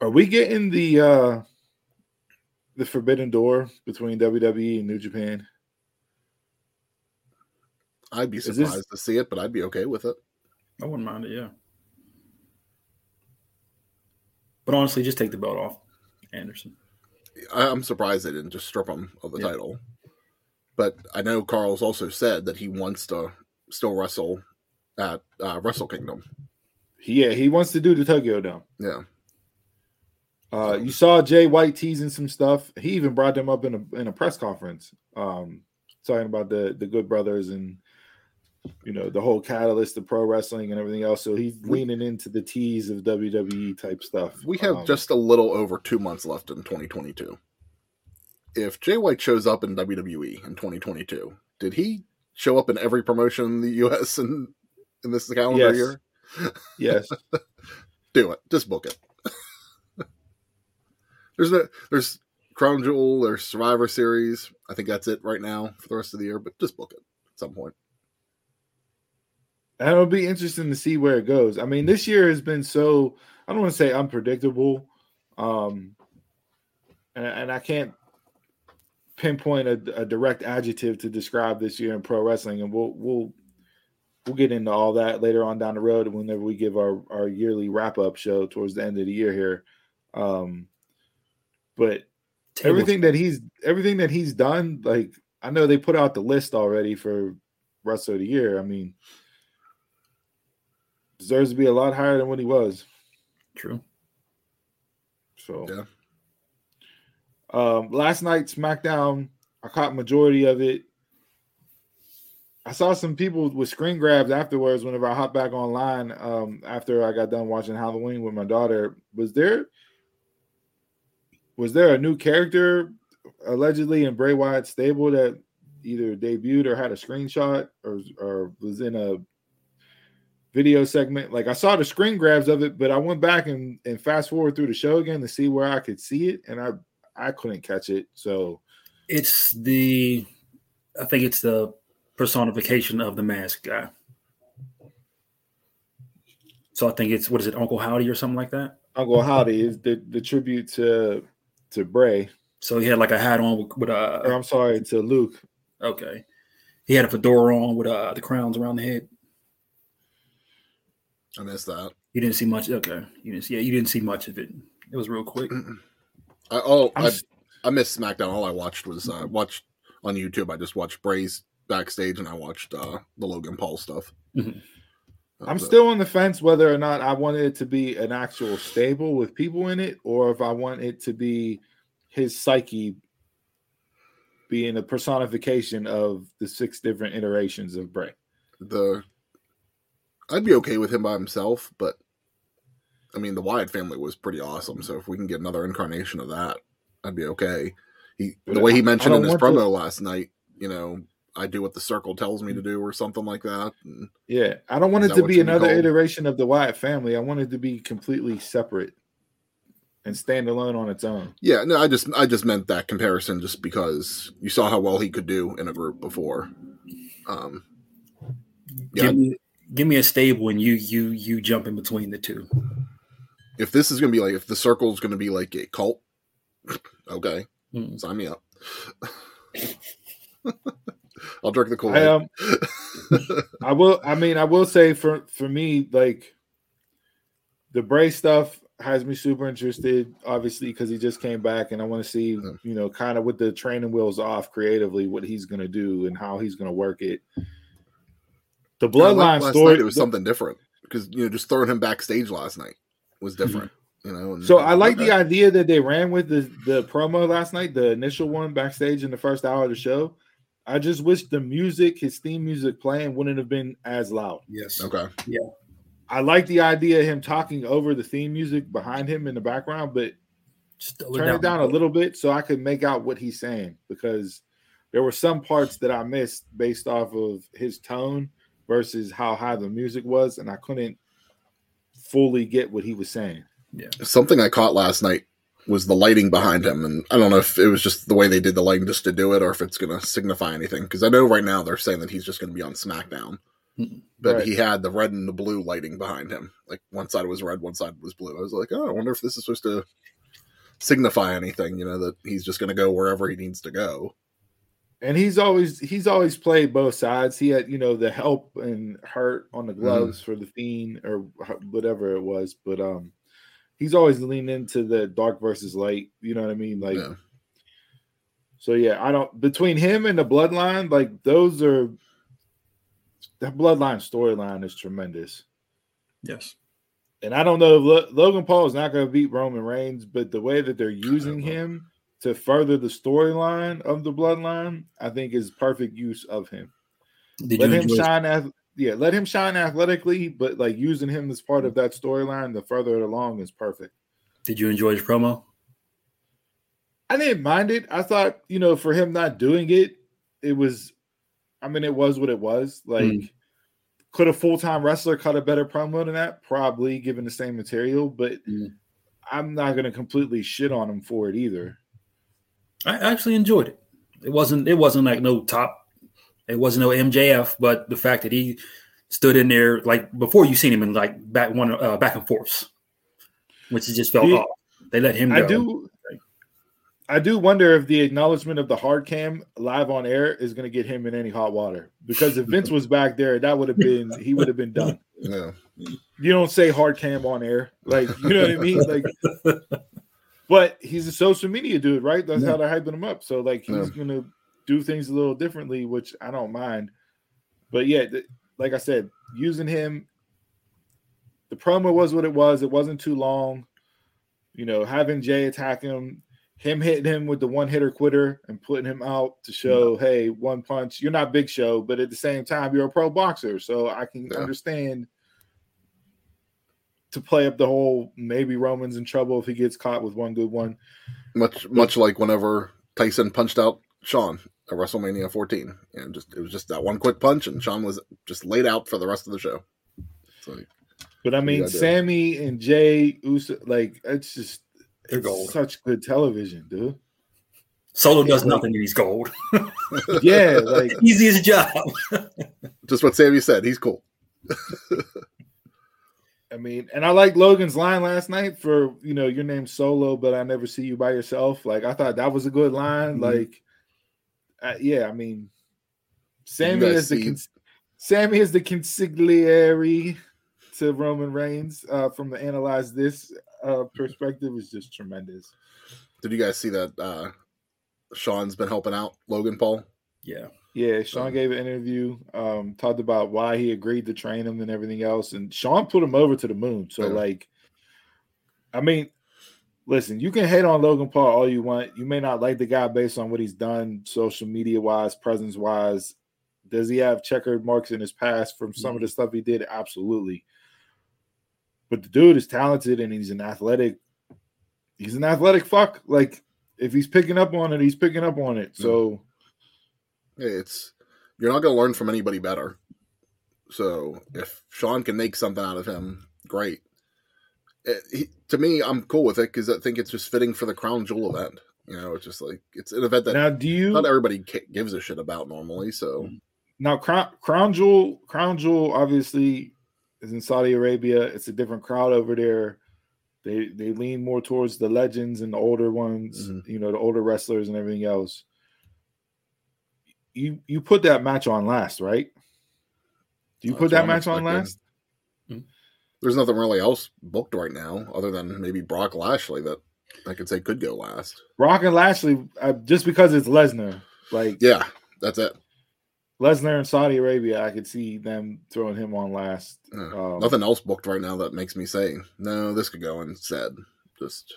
Are we getting the uh the forbidden door between WWE and New Japan? I'd be Is this- surprised to see it, but I'd be okay with it. I wouldn't mind it. Yeah, but honestly, just take the belt off, Anderson. I- I'm surprised they didn't just strip him of the Yeah. title. But I know Karl's also said that he wants to still wrestle at uh, Wrestle Kingdom. Yeah, he wants to do the Tokyo Dome. Yeah. Uh, you saw Jay White teasing some stuff. He even brought them up in a in a press conference, um, talking about the the Good Brothers and you know the whole catalyst of pro wrestling and everything else. So he's leaning into the tease of WWE type stuff. We have Um, just a little over two months left in 2022. If Jay White shows up in WWE in 2022, did he show up in every promotion in the US in, in this calendar Yes. year? yes. (laughs) Do it. Just book it. (laughs) there's no, there's Crown Jewel, there's Survivor Series. I think that's it right now for the rest of the year, but just book it at some point. And it'll be interesting to see where it goes. I mean, this year has been so I don't want to say unpredictable. Um and, and I can't pinpoint a, a direct adjective to describe this year in pro wrestling, and we'll we'll we'll get into all that later on down the road whenever we give our our yearly wrap up show towards the end of the year here. Um, but Tables- everything that he's everything that he's done, like I know they put out the list already for rest of the year. I mean, deserves to be a lot higher than what he was. True. So Yeah. Um, last night SmackDown, I caught majority of it. I saw some people with screen grabs afterwards. Whenever I hopped back online, um, after I got done watching Halloween with my daughter, was there was there a new character allegedly in Bray Wyatt stable that either debuted or had a screenshot or or was in a video segment? Like I saw the screen grabs of it, but I went back and, and fast forward through the show again to see where I could see it, and I I couldn't catch it. So It's the, I think it's the personification of the mask guy. So I think it's what is it, Uncle Howdy or something like that. Uncle Howdy is the, the tribute to to Bray, So he had like a hat on with, with or uh I'm sorry to Luke. okay, he had a fedora on with uh the crowns around the head. I missed that. You didn't see much. Okay, you didn't see. Yeah, you didn't see much of it. It was real quick. I, oh, I'm I, s- I missed SmackDown. All I watched was uh, watched on YouTube. I just watched Bray's backstage, and I watched uh, the Logan Paul stuff. Mhm. I'm was still on the fence whether or not I wanted it to be an actual stable with people in it, or if I want it to be his psyche being a personification of the six different iterations of Bray. the. I'd be okay with him by himself, but I mean, the Wyatt family was pretty awesome. So if we can get another incarnation of that, I'd be okay. He the way he mentioned in his want promo last night, you know, I do what the circle tells me to do, or something like that. And Yeah, I don't want it to be gonna be another called? iteration of the Wyatt family. I want it to be completely separate and stand alone on its own. Yeah, no, I just I just meant that comparison just because you saw how well he could do in a group before. Um, yeah, Give me, give me a stable, and you you you jump in between the two. If this is gonna be like if the circle is gonna be like a cult, (laughs) okay, Mm. sign me up. (laughs) I'll drink the Kool I um I will I mean I will say for for me like the Bray stuff has me super interested obviously because he just came back and I want to see Yeah. you know kind of with the training wheels off creatively what he's going to do and how he's going to work it. The bloodline last story night it was the- something different because you know just throwing him backstage last night was different. You know, and- So I like the idea that they ran with the the promo last night, the initial one backstage in the first hour of the show. I just wish the music, his theme music playing, wouldn't have been as loud. Yes. okay. Yeah. I like the idea of him talking over the theme music behind him in the background, but Just dull turn it down a little bit so I could make out what he's saying because there were some parts that I missed based off of his tone versus how high the music was, and I couldn't fully get what he was saying. Yeah. something I caught last night was the lighting behind him, and I don't know if it was just the way they did the lighting just to do it, or if it's going to signify anything. Because I know right now they're saying that he's just going to be on SmackDown, Mhm. but Right. he had the red and the blue lighting behind him. Like one side was red, one side was blue. I was like, oh, I wonder if this is supposed to signify anything. You know, that he's just going to go wherever he needs to go. And he's always he's always played both sides. He had you know the help and hurt on the gloves for the fiend or whatever it was, but um, he's always leaned into the dark versus light. You know what I mean? Like, Yeah. so yeah, I don't between him and the bloodline, like those are that bloodline storyline is tremendous. Yes. And I don't know if Lo- Logan Paul is not going to beat Roman Reigns, but the way that they're using him to further the storyline of the bloodline, I think is perfect use of him. Did let him shine ath- yeah, let him shine athletically, but like using him as part of that storyline to further it along is perfect. Did you enjoy his promo? I didn't mind it. I thought, you know, for him not doing it, it was I mean, it was what it was. Like Mm. could a full-time wrestler cut a better promo than that? Probably given the same material, but Mm. I'm not gonna completely shit on him for it either. I actually enjoyed it. It wasn't. It wasn't like no top. It wasn't no MJF, but the fact that he stood in there like before you seen him in like back one uh, back and forths, which it just felt Yeah. off. They let him go. I do I do wonder if the acknowledgement of the hard cam live on air is going to get him in any hot water. Because if Vince was back there, that would have been he would have been done. Yeah. You don't say hard cam on air, like you know what I mean. Like, but he's a social media dude, right? That's Yeah. how they're hyping him up. So like he's Yeah. gonna do things a little differently, which I don't mind. But yeah, th- like I said, using him, the promo was what it was. It wasn't too long. You know, having Jay attack him, him hitting him with the one hitter quitter and putting him out to show, hey, one punch. You're not Big Show, but at the same time, you're a pro boxer, so I can Yeah. understand to play up the whole maybe Roman's in trouble if he gets caught with one good one. Much much like whenever Tyson punched out Shawn at WrestleMania 14. And just it was just that one quick punch and Shawn was just laid out for the rest of the show. So But I mean, Yeah, I do. Sami and Jey Uso, like it's just They're it's gold. such good television, dude. Solo does nothing and he's gold. (laughs) (laughs) Yeah, like Easiest job. just what Sami said, he's cool. (laughs) I mean, and I like Logan's line last night for you know your name's Solo, but I never see you by yourself. Like I thought that was a good line. Mhm. Like, uh, yeah, I mean, Sami is the see- cons- Sami is the consigliere to Roman Reigns uh, from the analyze this uh, perspective is just tremendous. Did you guys see that uh Shawn's been helping out Logan Paul? Yeah. Yeah, Shawn gave an interview, um, talked about why he agreed to train him and everything else, and Shawn put him over to the moon. So, Yeah. like, I mean, listen, you can hate on Logan Paul all you want. You may not like the guy based on what he's done, social media wise, presence wise. Does he have checkered marks in his past from some of the stuff he did? Absolutely. But the dude is talented and he's an athletic. He's an athletic fuck. Like, if he's picking up on it, he's picking up on it. So. Yeah, it's you're not going to learn from anybody better. So if Shawn can make something out of him, great. It, he, to me, I'm cool with it because I think it's just fitting for the crown jewel event. You know, it's just like it's an event that Now, do you not everybody ca- gives a shit about normally. So now crown, crown jewel crown jewel obviously is in saudi arabia it's a different crowd over there they they lean more towards the legends and the older ones Mhm. you know the older wrestlers and everything else you you put that match on last right do you Uh, put that I'm match on expecting. last there's nothing really else booked right now other than maybe Brock Lashley that I could say could go last. Brock and lashley uh, just because it's lesnar like Yeah, that's it. lesnar in saudi arabia i could see them throwing him on last Yeah. Um, nothing else booked right now that makes me say no. This could go instead. Just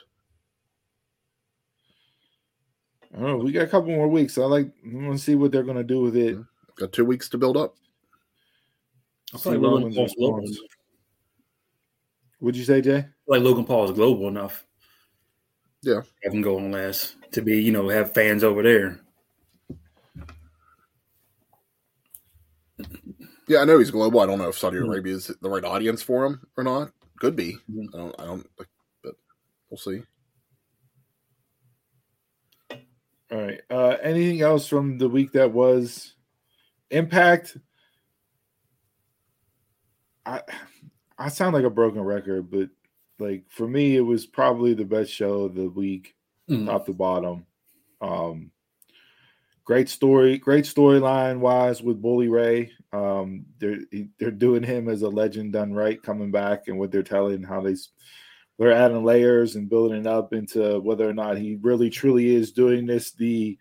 I. We got a couple more weeks. I like. I want to see what they're going to do with it. got two weeks to build up. I'll see Logan Paul's global. Would you say, Jay? Like Logan Paul is global enough. Yeah. Have him go on last to be, you know, have fans over there. Yeah, I know he's global. I don't know if Saudi Mhm. Arabia is the right audience for him or not. Could be. Mhm. I don't. I don't. But we'll see. All right. Uh, anything else from the week that was Impact? I I sound like a broken record, but like for me, it was probably the best show of the week, Mhm. top to bottom. Um, great story, great storyline wise with Bully Ray. Um, they're they're doing him as a legend done right, coming back, and what they're telling how they they're adding layers and building it up into whether or not he really truly is doing this the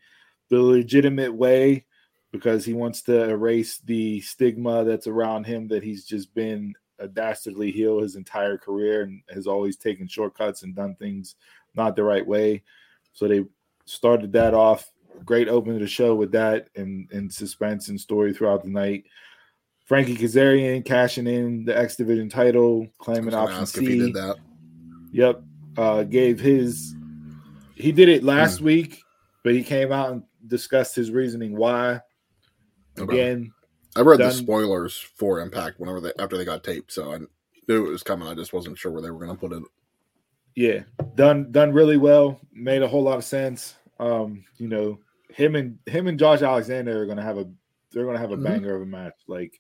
the legitimate way because he wants to erase the stigma that's around him that he's just been a dastardly heel his entire career and has always taken shortcuts and done things not the right way. So they started that off. Great opening to the show with that and, and suspense and story throughout the night. Frankie Kazarian cashing in the X Division title, claiming option ask if he C. Yep. Uh gave his he did it last week, but he came out and discussed his reasoning why. Okay. Again, I read the spoilers for Impact whenever they after they got taped, so I knew it was coming. I just wasn't sure where they were going to put it. yeah, done done really well, made a whole lot of sense. Um, you know, him and him and Josh Alexander are gonna have a they're gonna have a Mhm. banger of a match. Like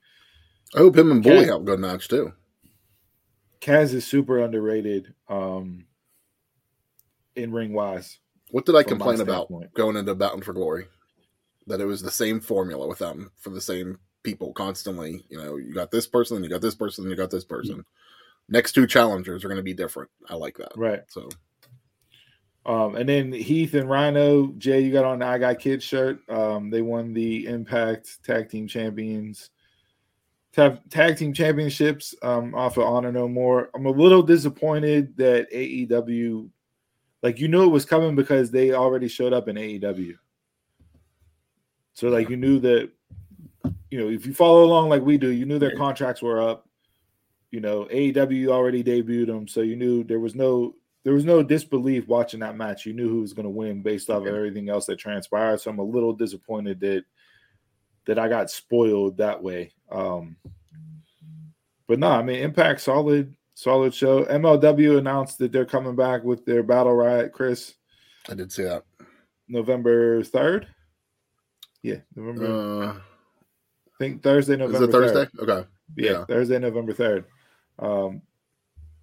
I hope him and Bully have a good match too. Kaz is super underrated um in ring wise. What did I complain about going into Bound for Glory? That it was the same formula with them for the same people constantly. You know, you got this person, you got this person, you got this person. Next two challengers are going to be different. I like that. Right. So Um, and then Heath and Rhino, Jay, you got on the I Got Kids shirt. Um, they won the Impact Tag Team Champions tag, tag Team Championships um, off of Honor No More. I'm a little disappointed that AEW, like you knew it was coming because they already showed up in AEW. So like you knew that, you know, if you follow along like we do, you knew their contracts were up. You know, AEW already debuted them, so you knew there was no there was no disbelief watching that match. You knew who was going to win based off of everything else that transpired. So I'm a little disappointed that that I got spoiled that way. Um, but no, I mean Impact solid, solid show. MLW announced that they're coming back with their battle riot, Chris, I did see that. November third. Yeah, November. Uh, I think Thursday, November. is it Thursday? 3rd. Okay. Yeah, Yeah. Thursday, November third. Um,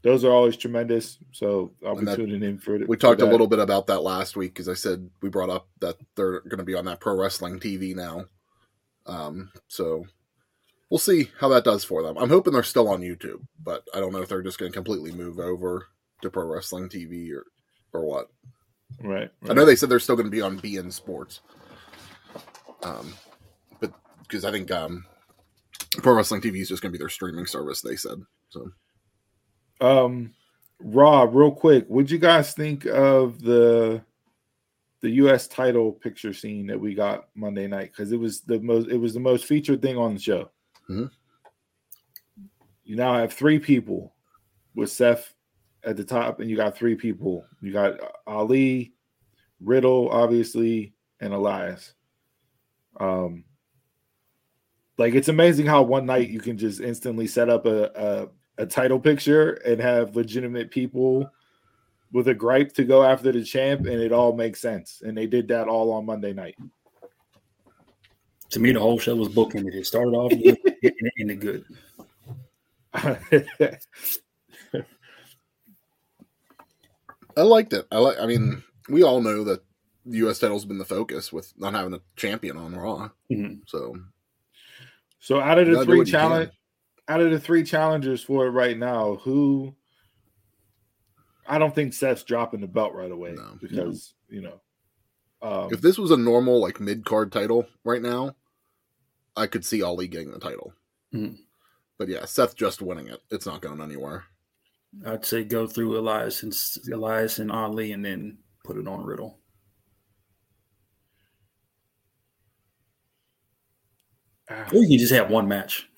those are always tremendous. So I'll be that- tuning in for. It. We talked a little bit about that last week because I said we brought up that they're going to be on that pro wrestling TV now. Um, so we'll see how that does for them. I'm hoping they're still on YouTube, but I don't know if they're just going to completely move over to pro wrestling TV or or what. Right. I know they said they're still going to be on beIN Sports, um, but because I think um, pro wrestling TV is just going to be their streaming service. They said so. Um, Rob, real quick, what'd you guys think of the the U.S. title picture scene that we got Monday night? Because it was the most it was the most featured thing on the show. Mhm. You now have three people with Seth at the top, and you got three people. You got Ali, Riddle, obviously, and Elias. Um, like it's amazing how one night you can just instantly set up a, a a title picture and have legitimate people with a gripe to go after the champ, and it all makes sense. And they did that all on Monday night. To me, the whole show was bookended. It started off good (laughs) and it ended good. (laughs) I liked it. I like. I mean, we all know that the U.S. title's been the focus with not having a champion on Raw. Mhm. So so out of the three what you can. challenge, out of the three challengers for it right now, who I don't think Seth's dropping the belt right away No. because you know. Um, if this was a normal like mid card title right now, I could see Ali getting the title. Mhm. But yeah, Seth just winning it. It's not going anywhere. I'd say go through Elias and Elias and Ali, and then put it on Riddle. ah, Or you can just have one match.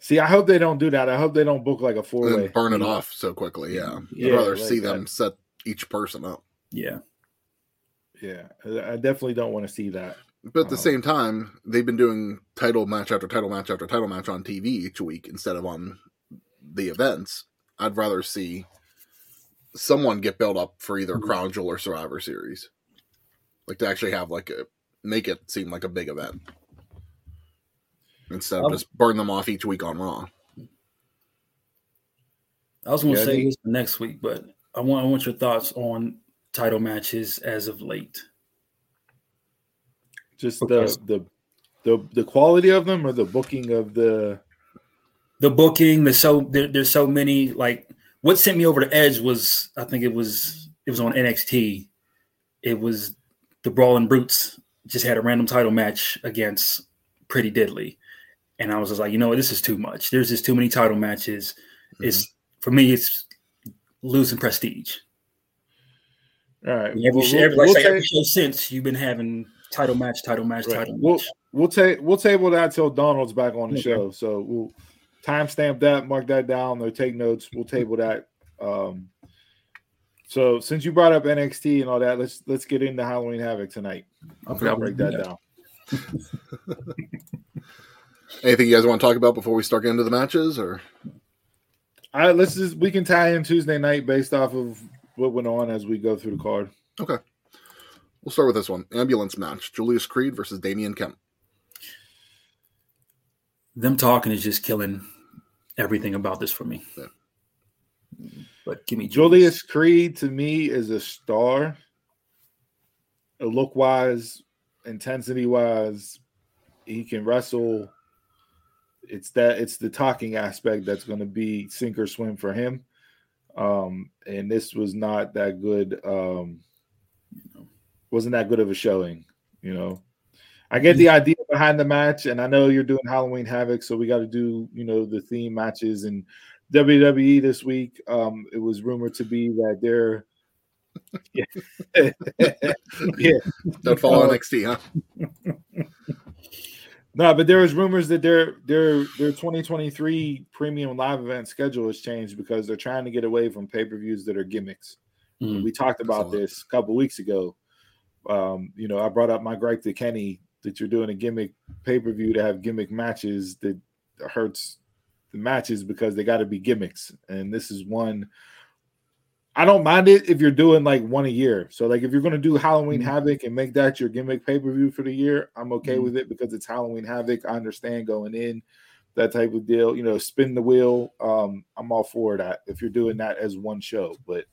see, I hope they don't do that. I hope they don't book like a four way. burn it off so quickly. Yeah, Yeah, I'd rather like see them that. set each person up. Yeah. Yeah, I I definitely don't want to see that. But at the same time, they've been doing title match after title match after title match on TV each week instead of on the events. I'd rather see someone get built up for either Mhm. Crown Jewel or Survivor Series. Like to actually have like a make it seem like a big event. Instead of just burn them off each week on Raw. I was going to say this next week, but I want I want your thoughts on title matches as of late. Just Because- the the the the quality of them or the booking of the The booking, there's so there, there's so many. Like what sent me over the edge was I think it was it was on NXT. It was the Brawling Brutes just had a random title match against Pretty Deadly, and I was just like, you know what, this is too much. There's just too many title matches. Mm-hmm. It's for me, it's losing prestige. all right. Every, we'll- every, like we'll say, every show since you've been having title match, title match, Right. title We'll match. we'll take we'll table that till Donald's back on the Okay. show. So we'll timestamp that, mark that down, or take notes. We'll table that. Um, so since you brought up NXT and all that, let's let's get into Halloween Havoc tonight. Okay, I'll break that yeah. down. (laughs) Anything you guys want to talk about before we start getting into the matches or All right, let's just we can tie in Tuesday night based off of what went on as we go through the card. We'll start with this one. Ambulance match. Julius Creed versus Damon Kemp. Them talking is just killing everything about this for me. Yeah. But give me Julius Creed to me is a star. look wise, intensity wise, he can wrestle. It's that it's the talking aspect that's going to be sink or swim for him. Um, and this was not that good. Um, wasn't that good of a showing, you know. I get the idea behind the match, and I know you're doing Halloween Havoc, so we got to do, you know, the theme matches and WWE this week. Um, it was rumored to be that they're (laughs) yeah. (laughs) yeah. Don't follow uh, NXT, huh? (laughs) no, but there was rumors that their their their 2023 premium live event schedule has changed because they're trying to get away from pay-per-views that are gimmicks. Mm, we talked about this a couple weeks ago. Um, you know, I brought up my gripe to Kenny that you're doing a gimmick pay-per-view to have gimmick matches that hurts the matches because they got to be gimmicks. And this is one I don't mind it if you're doing like one a year. So like if you're gonna do Halloween mm-hmm. Havoc and make that your gimmick pay per view for the year, I'm okay mm-hmm. with it because it's Halloween Havoc. I understand going in that type of deal. You know, spin the wheel. Um, I'm all for that if you're doing that as one show. But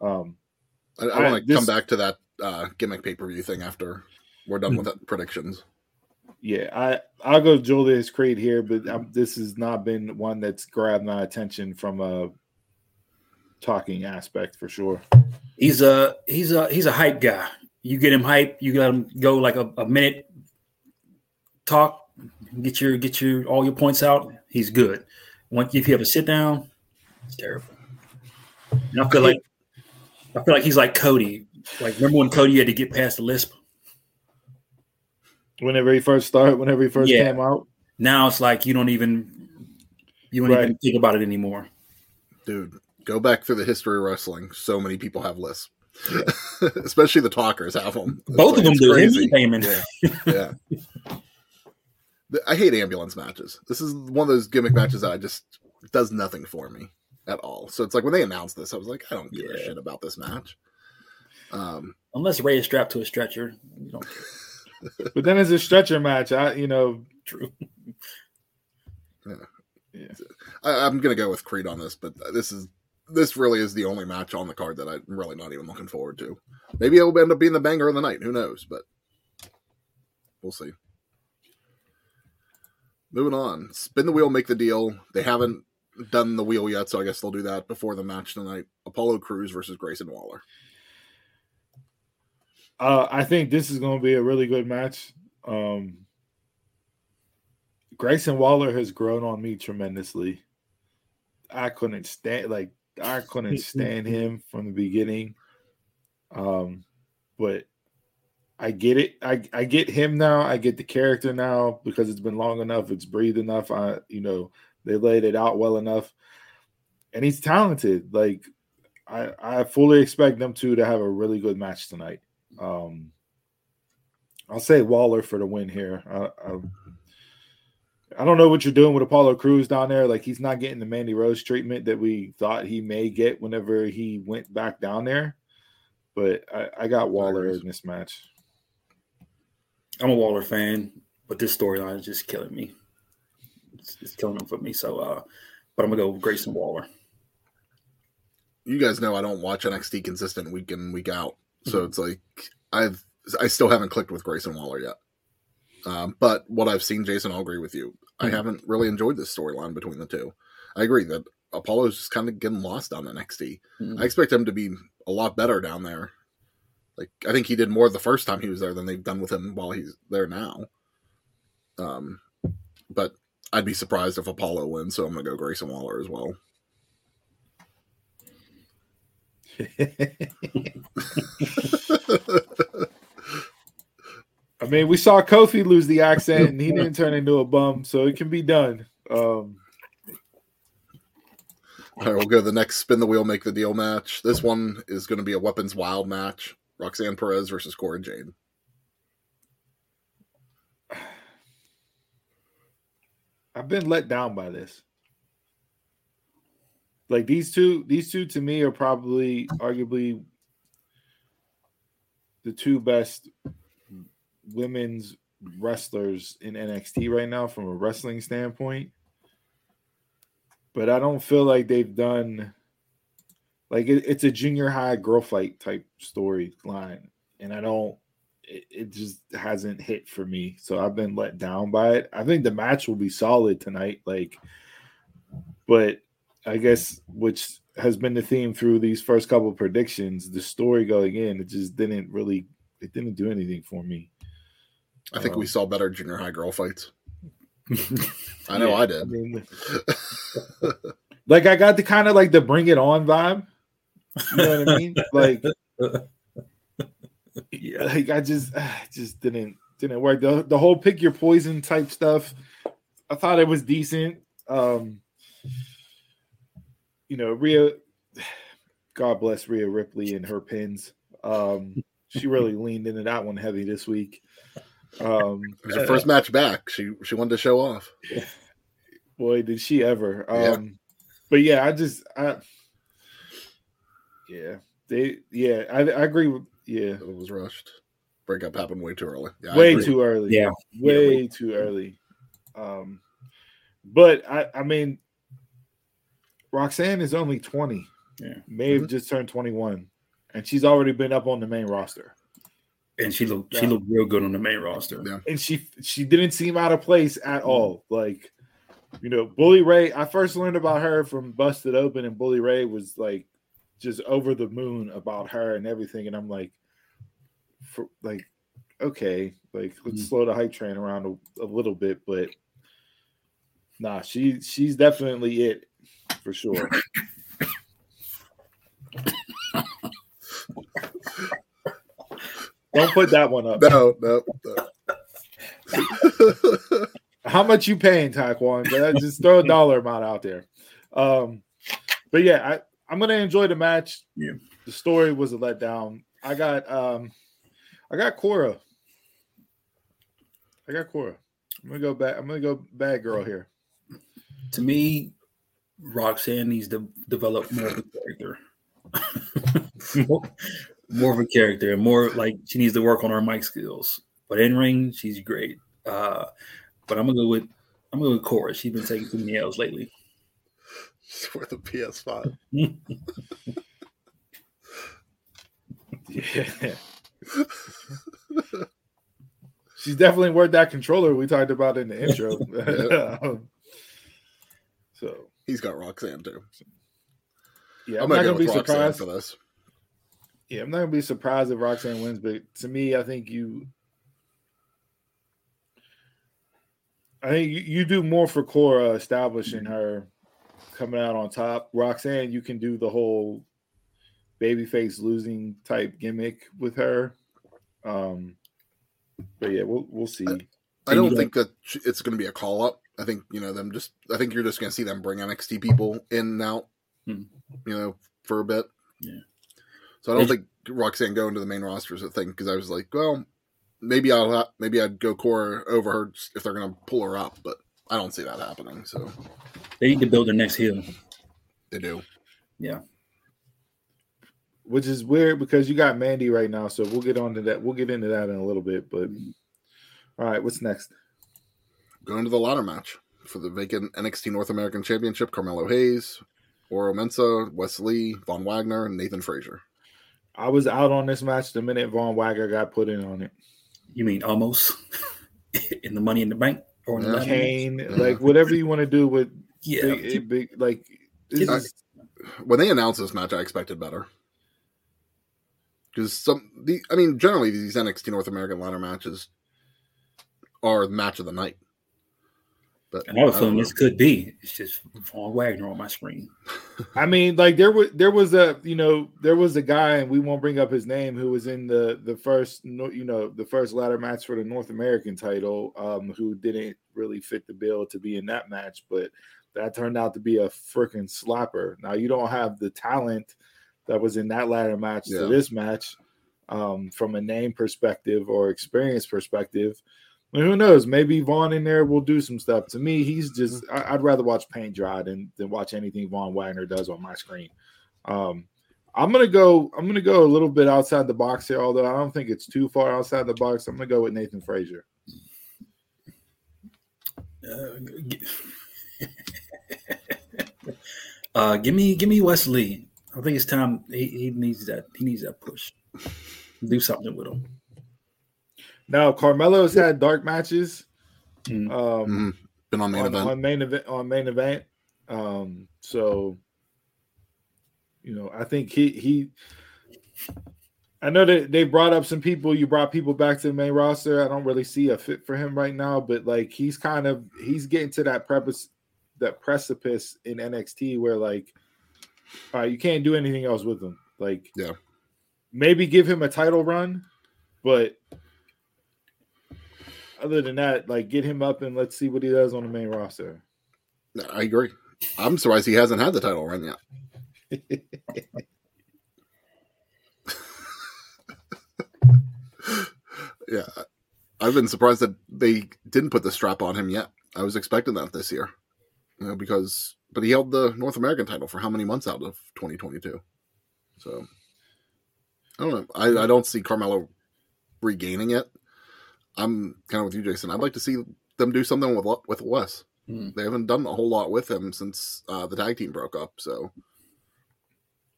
um, I, I want to come back to that uh, gimmick pay per view thing after we're done with the predictions. Yeah, I I'll go Julius Creed here, but um, this has not been one that's grabbed my attention from a talking aspect for sure. He's a he's a he's a hype guy. You get him hype, you let him go like a, a minute talk, get your get your all your points out. He's good. Once if you have a sit down, it's terrible. And I feel like I feel like he's like Cody. Like remember when Cody had to get past the lisp? Whenever he first started, whenever he first yeah. came out. Now it's like you don't even you don't right. even think about it anymore. Dude, Go back through the history of wrestling. So many people have lists. (laughs) Especially the talkers have them. It's Both like, of them do. Crazy. Yeah. yeah. I hate ambulance matches. This is one of those gimmick matches that I just does nothing for me at all. So it's like when they announced this, I was like, I don't give yeah. a shit about this match. Um, Unless Ray is strapped to a stretcher, you don't care. (laughs) but then it's a stretcher match. I, you know, true. Yeah, yeah. I, am gonna go with Creed on this, but this is this really is the only match on the card that I'm really not even looking forward to. Maybe it'll end up being the banger of the night. Who knows? But we'll see. Moving on. Spin the wheel, make the deal. They haven't done the wheel yet, so I guess they'll do that before the match tonight. Apollo Crews versus Grayson Waller. Uh, I think this is going to be a really good match. Um, Grayson Waller has grown on me tremendously. I couldn't stand like I couldn't (laughs) stand him from the beginning. Um, but I get it. I, I get him now. I get the character now because it's been long enough. It's breathed enough. I you know they laid it out well enough, and he's talented. Like I I fully expect them two to have a really good match tonight. Um, I'll say Waller for the win here. I, I I don't know what you're doing with Apollo Crews down there. Like he's not getting the Mandy Rose treatment that we thought he may get whenever he went back down there. But I, I got Waller in this match. I'm a Waller fan, but this storyline is just killing me. It's, it's killing him for me. So, uh, but I'm gonna go Grayson Waller. You guys know I don't watch NXT consistent week in week out, so mm-hmm. it's like I've I still haven't clicked with Grayson Waller yet. Um, but what I've seen, Jason, I'll agree with you. I hmm. haven't really enjoyed this storyline between the two. I agree that Apollo's just kind of getting lost on NXT. Mm-hmm. I expect him to be a lot better down there. Like I think he did more the first time he was there than they've done with him while he's there now. Um, but I'd be surprised if Apollo wins, so I'm gonna go Grayson Waller as well. (laughs) I mean, we saw Kofi lose the accent and he (laughs) didn't turn into a bum, so it can be done. Um, all right, we'll go to the next spin the wheel, make the deal match. This one is going to be a weapons wild match. Roxanne Perez versus Cora Jade. I've been let down by this. Like these two, these two to me are probably arguably the two best women's wrestlers in NXT right now from a wrestling standpoint. But I don't feel like they've done like it, it's a junior high girl fight type storyline. And I don't it, it just hasn't hit for me. So I've been let down by it. I think the match will be solid tonight. Like, but I guess which has been the theme through these first couple of predictions, the story going in, it just didn't really it didn't do anything for me. I think we Um, saw better junior high girl fights. (laughs) I know Yeah, I did. mean, like I got the kind of like the bring it on vibe. You know what I mean? (laughs) Like, Yeah. like I just ah, just didn't didn't work. The the whole pick your poison type stuff. I thought it was decent. Um, you know, Rhea. God bless Rhea Ripley and her pins. Um, she really (laughs) leaned into that one heavy this week. Um, It was her first match back. She she wanted to show off. (laughs) boy did she ever Yeah. um but yeah i just i yeah they yeah i, I agree with yeah It was rushed. Breakup happened way too early. Yeah, way too early Yeah. way Yeah, too early um but i i mean roxanne is only 20 Yeah. may have Mhm. just turned 21 and she's already been up on the main roster And she looked she looked real good on the main roster. Yeah. and she she didn't seem out of place at all. Like, you know, Bully Ray. I first learned about her from Busted Open, and Bully Ray was like just over the moon about her and everything. And I'm like, for like, okay, like let's Mhm. slow the hype train around a, a little bit, but nah, she she's definitely it for sure. Don't put that one up. No, no, no. (laughs) How much you paying, Taekwon? But Just throw a dollar amount out there. Um, but yeah, I, I'm gonna enjoy the match. Yeah. The story was a letdown. I got um I got Cora. I got Cora. I'm gonna go back. I'm gonna go bad girl here. To me, Roxanne needs to develop more of a character. more, (laughs) more of a character and more like she needs to work on her mic skills. But in ring, she's great. Uh, but I'm gonna go with I'm gonna go with Cora. She's been taking too many L's lately. She's worth the PS5. (laughs) Yeah. She's definitely worth that controller we talked about in the intro. (laughs) So He's got Roxanne too. yeah, I'm, I'm, not gonna be Roxanne surprised. for this. Yeah, I'm not gonna be surprised if Roxanne wins, but to me, I think you, I think you, you do more for Cora establishing her coming out on top. Roxanne, you can do the whole babyface losing type gimmick with her. Um, but yeah, we'll we'll see. I And don't think that it's going to be a call up. I think you know them just. I think you're just going to see them bring NXT people in and out. Hmm. You know, for a bit. Yeah. So I don't They- think Roxanne going to the main roster is a thing because I was like, well, maybe I'll ha- maybe I'd go Cora over her if they're going to pull her up, but I don't see that happening. So They need to build their next heel. they do. Yeah. Which is weird because you got Mandy right now, so we'll get on to that. We'll get into that in a little bit. But all right, what's next? Going to the ladder match for the vacant NXT North American Championship: Carmelo Hayes, Oro Mensah, Wes Lee, Von Wagner, and Nathan Frazer. I was out on this match the minute Von Wagner got put in on it. You mean almost (laughs) in the Money in the Bank or in the Yeah. ladder match? Kane, Yeah. like whatever you want to do with Yeah, big, eh, big like this Yeah. is- when they announced this match, I expected better. Because some the I mean, generally these NXT North American ladder matches are the match of the night. But and I was I feeling this could be. It's just Von Wagner on my screen. (laughs) I mean, like there was there was a you know there was a guy and we won't bring up his name who was in the the first you know the first ladder match for the North American title, um, who didn't really fit the bill to be in that match, but that turned out to be a freaking slapper. Now you don't have the talent that was in that ladder match Yeah. to this match, um, from a name perspective or experience perspective. I mean, who knows? Maybe Von in there will do some stuff. To me, he's just I, I'd rather watch paint dry than than watch anything Von Wagner does on my screen. Um, I'm gonna go. I'm gonna go a little bit outside the box here, although I don't think it's too far outside the box. I'm gonna go with Nathan Frazer. Uh, g- (laughs) uh, give me, give me Wes Lee. I think it's time. He, he needs that. He needs that push. Do something with him. Now Carmelo's had dark matches. Mm. Um, Mhm. Been on main on, event. on main event on main event. Um, so you know, I think he he. I know that they brought up some people. You brought people back to the main roster. I don't really see a fit for him right now, but like he's kind of he's getting to that preface, that precipice in NXT where like, all right, you can't do anything else with him. Like, Yeah. maybe give him a title run, but other than that, like get him up and let's see what he does on the main roster. I agree. I'm surprised he hasn't had the title run yet. (laughs) yeah, I've been surprised that they didn't put the strap on him yet. I was expecting that this year, you know, because but he held the North American title for how many months out of 2022? So I don't know. I, I don't see Carmelo regaining it. I'm kind of with you, Jason. I'd like to see them do something with with Wes. Hmm. They haven't done a whole lot with him since uh, the tag team broke up. So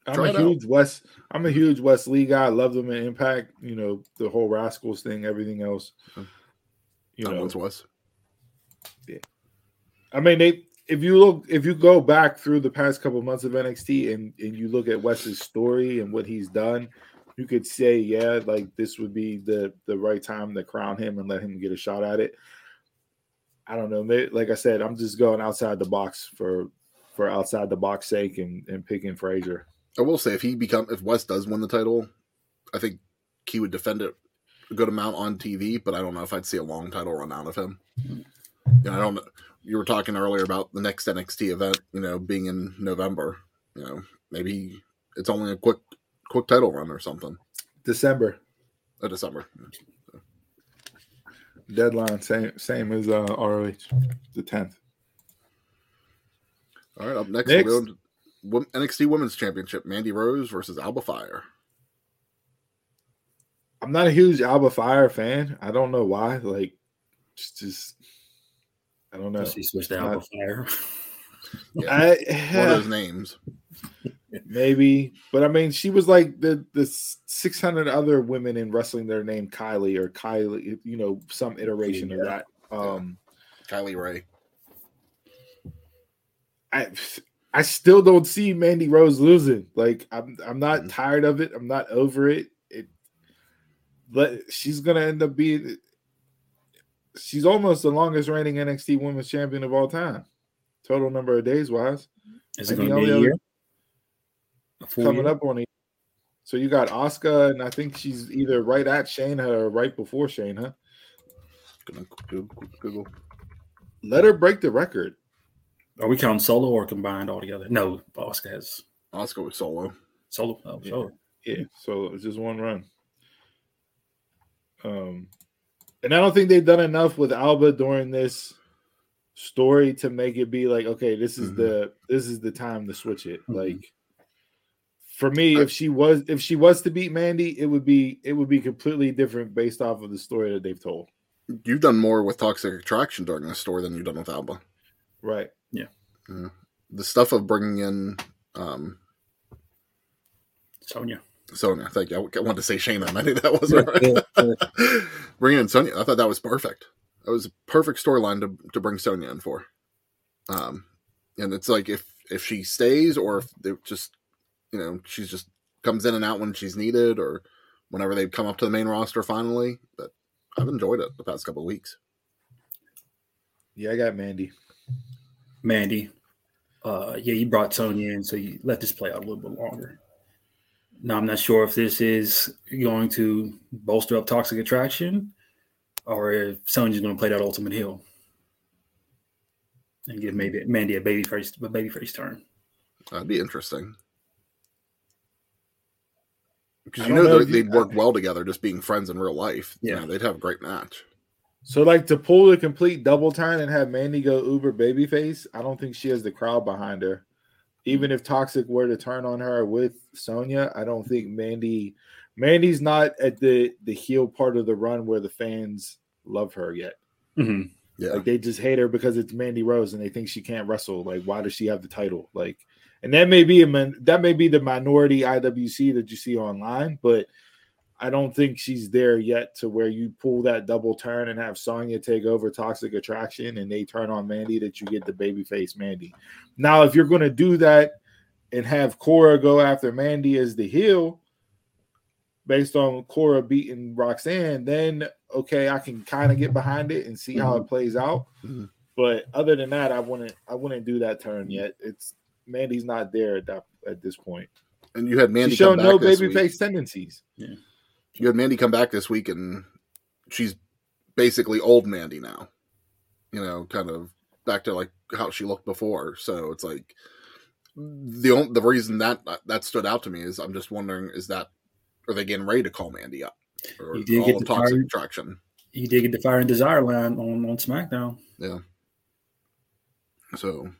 I'm a out. huge Wes. I'm a huge Wes Lee guy. I love them in Impact. You know the whole Rascalz thing, everything else. Mhm. You that know, one's Wes. Yeah. I mean, they. If you look, if you go back through the past couple months of NXT and and you look at Wes's story and what he's done, you could say, yeah, like this would be the the right time to crown him and let him get a shot at it. I don't know. May- Like I said, I'm just going outside the box for for outside the box sake and and picking Frazer. I will say if he become if Wes does win the title, I think he would defend it a good amount on TV. But I don't know if I'd see a long title run out of him. You know, I don't. You were talking earlier about the next NXT event, you know, being in November. You know, maybe it's only a quick quick title run or something. December. Uh, December. deadline same same as uh ROH the 10th All right, up next, Next. we'll go to NXT Women's Championship: Mandy Rose versus Alba Fyre. I'm not a huge Alba Fyre fan I don't know why like it's just I don't know She switched to Alpha Fire. Yeah, one I of (laughs) those names. Maybe but I mean she was like the the 600 other women in wrestling that are named Kylie or Kylie you know some iteration of that um Kay Lee Ray. I I still don't see Mandy Rose losing. Like I'm I'm not Mhm. tired of it. I'm not over it. It but she's gonna end up being she's almost the longest reigning NXT women's champion of all time. Total number of days wise. Is it gonna be a only year? other- Coming year? up on it. So you got Asuka, and I think she's either right at Shayna or right before Shayna. Gonna Google. Google. Let her break the record. Are we counting solo or combined altogether? No, Asuka has Asuka with solo. solo. Oh, Yeah. solo. Yeah, so it's just one run. Um, and I don't think they've done enough with Alba during this story to make it be like, okay, this is Mhm. the this is the time to switch it. Mhm. Like for me, if she was if she was to beat Mandy, it would be it would be completely different based off of the story that they've told. You've done more with Toxic Attraction during this story than you've done with Alba. Right. Yeah. The stuff of bringing in um, Sonya. Sonya. Thank you. I wanted to say Shayna. and I knew that wasn't right. (laughs) bringing in Sonya. I thought that was perfect. That was a perfect storyline to to bring Sonya in for. Um, and it's like if if she stays or if they just you know she's just comes in and out when she's needed or whenever they come up to the main roster finally. But I've enjoyed it the past couple of weeks. Yeah, I got Mandy. Mandy. Uh, yeah, you brought Sonya in, so you let this play out a little bit longer. Now, I'm not sure if this is going to bolster up Toxic Attraction or if Sonya's going to play that Ultimate Hill and give maybe Mandy a baby face, a baby face turn. That'd be interesting. Because you know, know they if you- they'd work well together, just being friends in real life. Yeah. Yeah, they'd have a great match. So like to pull the complete double time and have Mandy go uber babyface, I don't think she has the crowd behind her. Even if Toxic were to turn on her with Sonya, I don't think Mandy Mandy's not at the the heel part of the run where the fans love her yet. Mm-hmm. Yeah, Like they just hate her because it's Mandy Rose and they think she can't wrestle. Like why does she have the title? Like and that may be a man, that may be the minority IWC that you see online, but I don't think she's there yet to where you pull that double turn and have Sonya take over Toxic Attraction and they turn on Mandy that you get the babyface Mandy. Now, if you're going to do that and have Cora go after Mandy as the heel based on Cora beating Roxanne, then okay, I can kind of get behind it and see how it plays out. Mhm. But other than that, I wouldn't I wouldn't do that turn yet. It's Mandy's not there at that at this point. And you had Mandy She's shown come no back this week. babyface tendencies. Yeah. You had Mandy come back this week, and she's basically old Mandy now. You know, kind of back to like how she looked before. So it's like the only, the reason that that stood out to me is I'm just wondering is that are they getting ready to call Mandy up or You did all get the toxic fire- attraction? He did get the Fire and Desire line on, on SmackDown. Yeah. So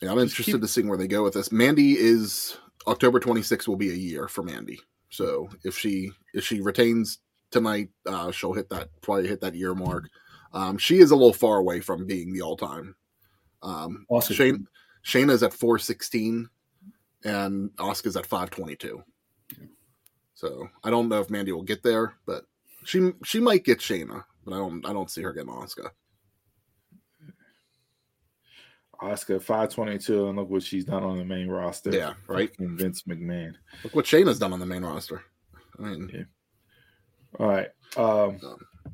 yeah, I'm interested keep- to see where they go with this. Mandy is October 26th will be a year for Mandy. So if she if she retains tonight, uh, she'll hit that probably hit that year mark. Um, she is a little far away from being the all time. Um, Asuka. Shane Shayna's at 416 and Asuka's at 522. So I don't know if Mandy will get there, but she she might get Shayna, but I don't I don't see her getting Asuka. Asuka 522, and look what she's done on the main roster. Yeah, right. And Vince McMahon. Look what Shayna's done on the main roster. I mean, Yeah. All right. Um,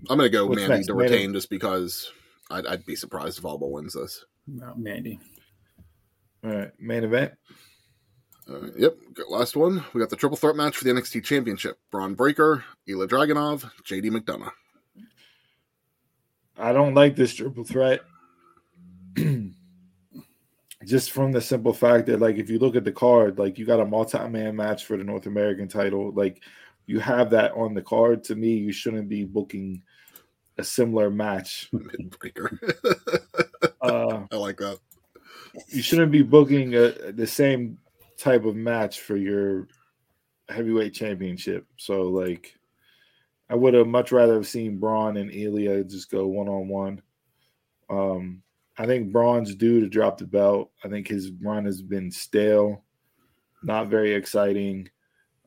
I'm gonna go What's Mandy next? to Mandy? retain just because I'd, I'd be surprised if Alba wins this. Not Mandy. all right. Main event. Uh, yep, last one. We got the triple threat match for the NXT Championship: Bron Breakker, Ilya Dragunov, JD McDonagh. I don't like this triple threat. (clears throat) Just from the simple fact that, like, if you look at the card, like, you got a multi-man match for the North American title. Like, you have that on the card. To me, you shouldn't be booking a similar match. (laughs) Breakker. (laughs) Uh, I like that. you shouldn't be booking a, the same type of match for your heavyweight championship. So, like, I would have much rather have seen Bron and Ilya just go one on one. Um, I think Bron's due to drop the belt. I think his run has been stale, not very exciting.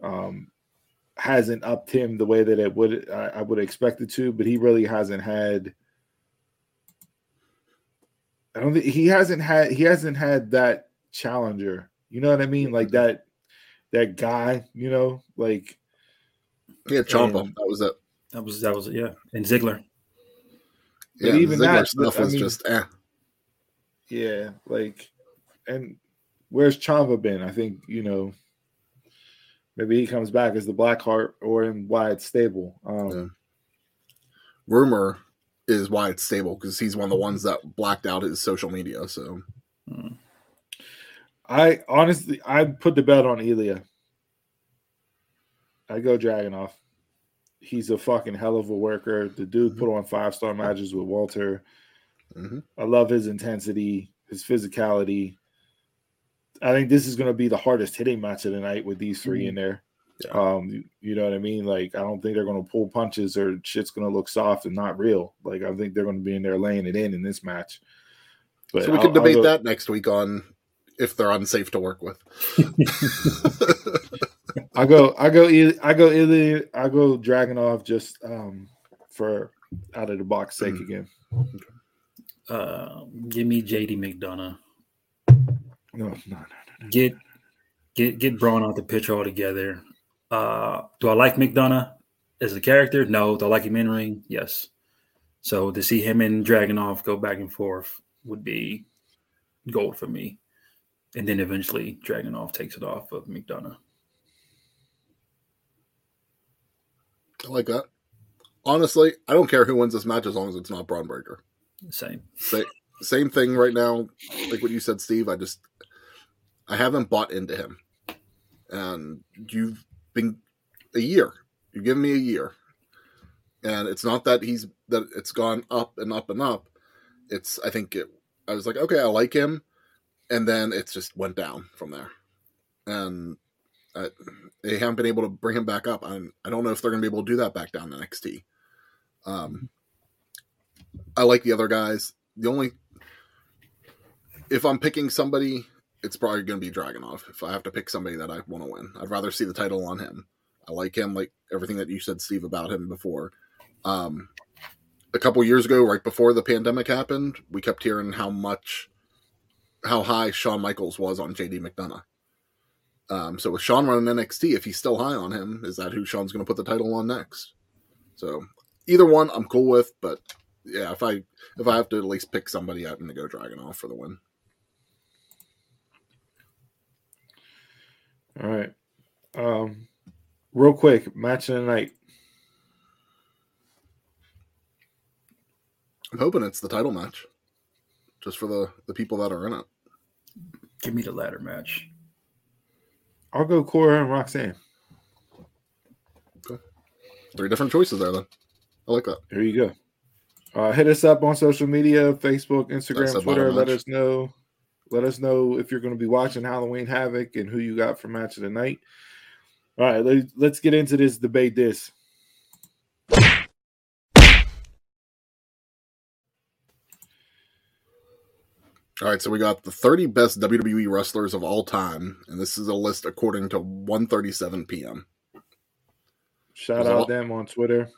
Um, hasn't upped him the way that it would I, I would expect it to, but he really hasn't had. I don't think he hasn't had he hasn't had that challenger. You know what I mean? Like that that guy. You know, like Yeah, Ciampa. And- that was it. That was that was yeah. And Ziggler. But Yeah, even Ziggler that, stuff I was mean- just eh. Yeah, like, and where's Ciampa been? I think you know, maybe he comes back as the Blackheart or in Wyatt Stable. Um, Yeah. Rumor is why it's stable because he's one of the ones that blacked out his social media. So Hmm. I honestly, I put the bet on Ilya. I go Dragunov. He's a fucking hell of a worker. The dude put on five star matches with Walter. Mhm. I love his intensity, his physicality. I think this is going to be the hardest hitting match of the night with these 3 in there. Yeah. Um, you, you know what I mean? Like, I don't think they're going to pull punches or shit's going to look soft and not real. Like, I think they're going to be in there laying it in in this match. But so we I'll- can I'll debate go- that next week on if they're unsafe to work with. (laughs) I go, I go, I go, Ilya, I go Dragunov just um for out of the box sake Mm. again. Uh, give me JD McDonagh. No, no, no, no. Get get get Bron out the picture altogether. Uh, do I like McDonagh as a character? No. Do I like him in ring? Yes. So to see him and Dragunov go back and forth would be gold for me. And then eventually Dragunov takes it off of McDonagh. I like that. Honestly, I don't care who wins this match as long as it's not Bron Breakker. Same. Sa- same thing right now. Like what you said, Steve. I just I haven't bought into him, and you've been a year. You've given me a year, and it's not that he's that it's gone up and up and up. It's I think it. I was like, okay, I like him, and then it's just went down from there, and I, they haven't been able to bring him back up. I I don't know if they're going to be able to do that back down to NXT. Um, I like the other guys. The only if I'm picking somebody, it's probably going to be Dragunov. If I have to pick somebody that I want to win, I'd rather see the title on him. I like him, like everything that you said, Steve, about him before. Um, a couple years ago, right before the pandemic happened, we kept hearing how much, how high Shawn Michaels was on JD McDonagh. Um, so with Shawn running NXT, if he's still high on him, is that who Shawn's going to put the title on next? So either one, I'm cool with. But yeah, if I if I have to at least pick somebody, I'm going to go Dragunov for the win. All right. Um, real quick, match of the night. I'm hoping it's the title match, just for the the people that are in it. Give me the ladder match. I'll go Cora and Roxanne. Okay. Three different choices there, then. I like that. There you go. Uh, hit us up on social media: Facebook, Instagram, the Twitter. Let us know. Let us know if you're going to be watching Halloween Havoc and who you got for match of the night. All right, let, let's get into this debate. This All right, so we got the 30 best WWE wrestlers of all time, and this is a list according to 1:37 p.m. shout out lot- them on Twitter.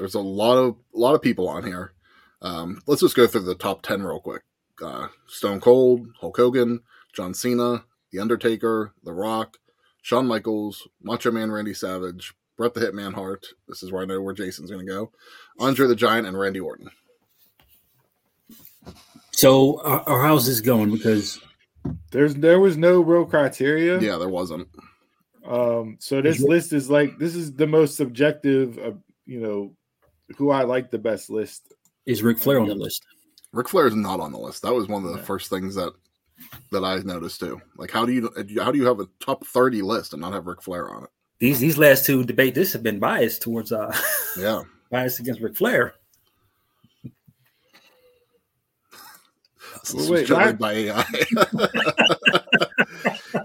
There's a lot of a lot of people on here. Um, let's just go through the top 10 real quick. Uh, Stone Cold, Hulk Hogan, John Cena, The Undertaker, The Rock, Shawn Michaels, Macho Man Randy Savage, Bret the Hitman Hart. This is where I know where Jason's going to go. Andre the Giant and Randy Orton. So, uh, or how's this going? Because There's there was no real criteria. Yeah, there wasn't. Um, so this list is like this is the most subjective of you know who I like the best list. is Ric Flair on the list? Ric Flair is not on the list. That was one of the No. first things that that I noticed too. Like, how do you how do you have a top 30 list and not have Ric Flair on it? These these last two debate this have been biased towards uh (laughs) Yeah. biased against Ric Flair. This Well, was wait, generated by AI. (laughs)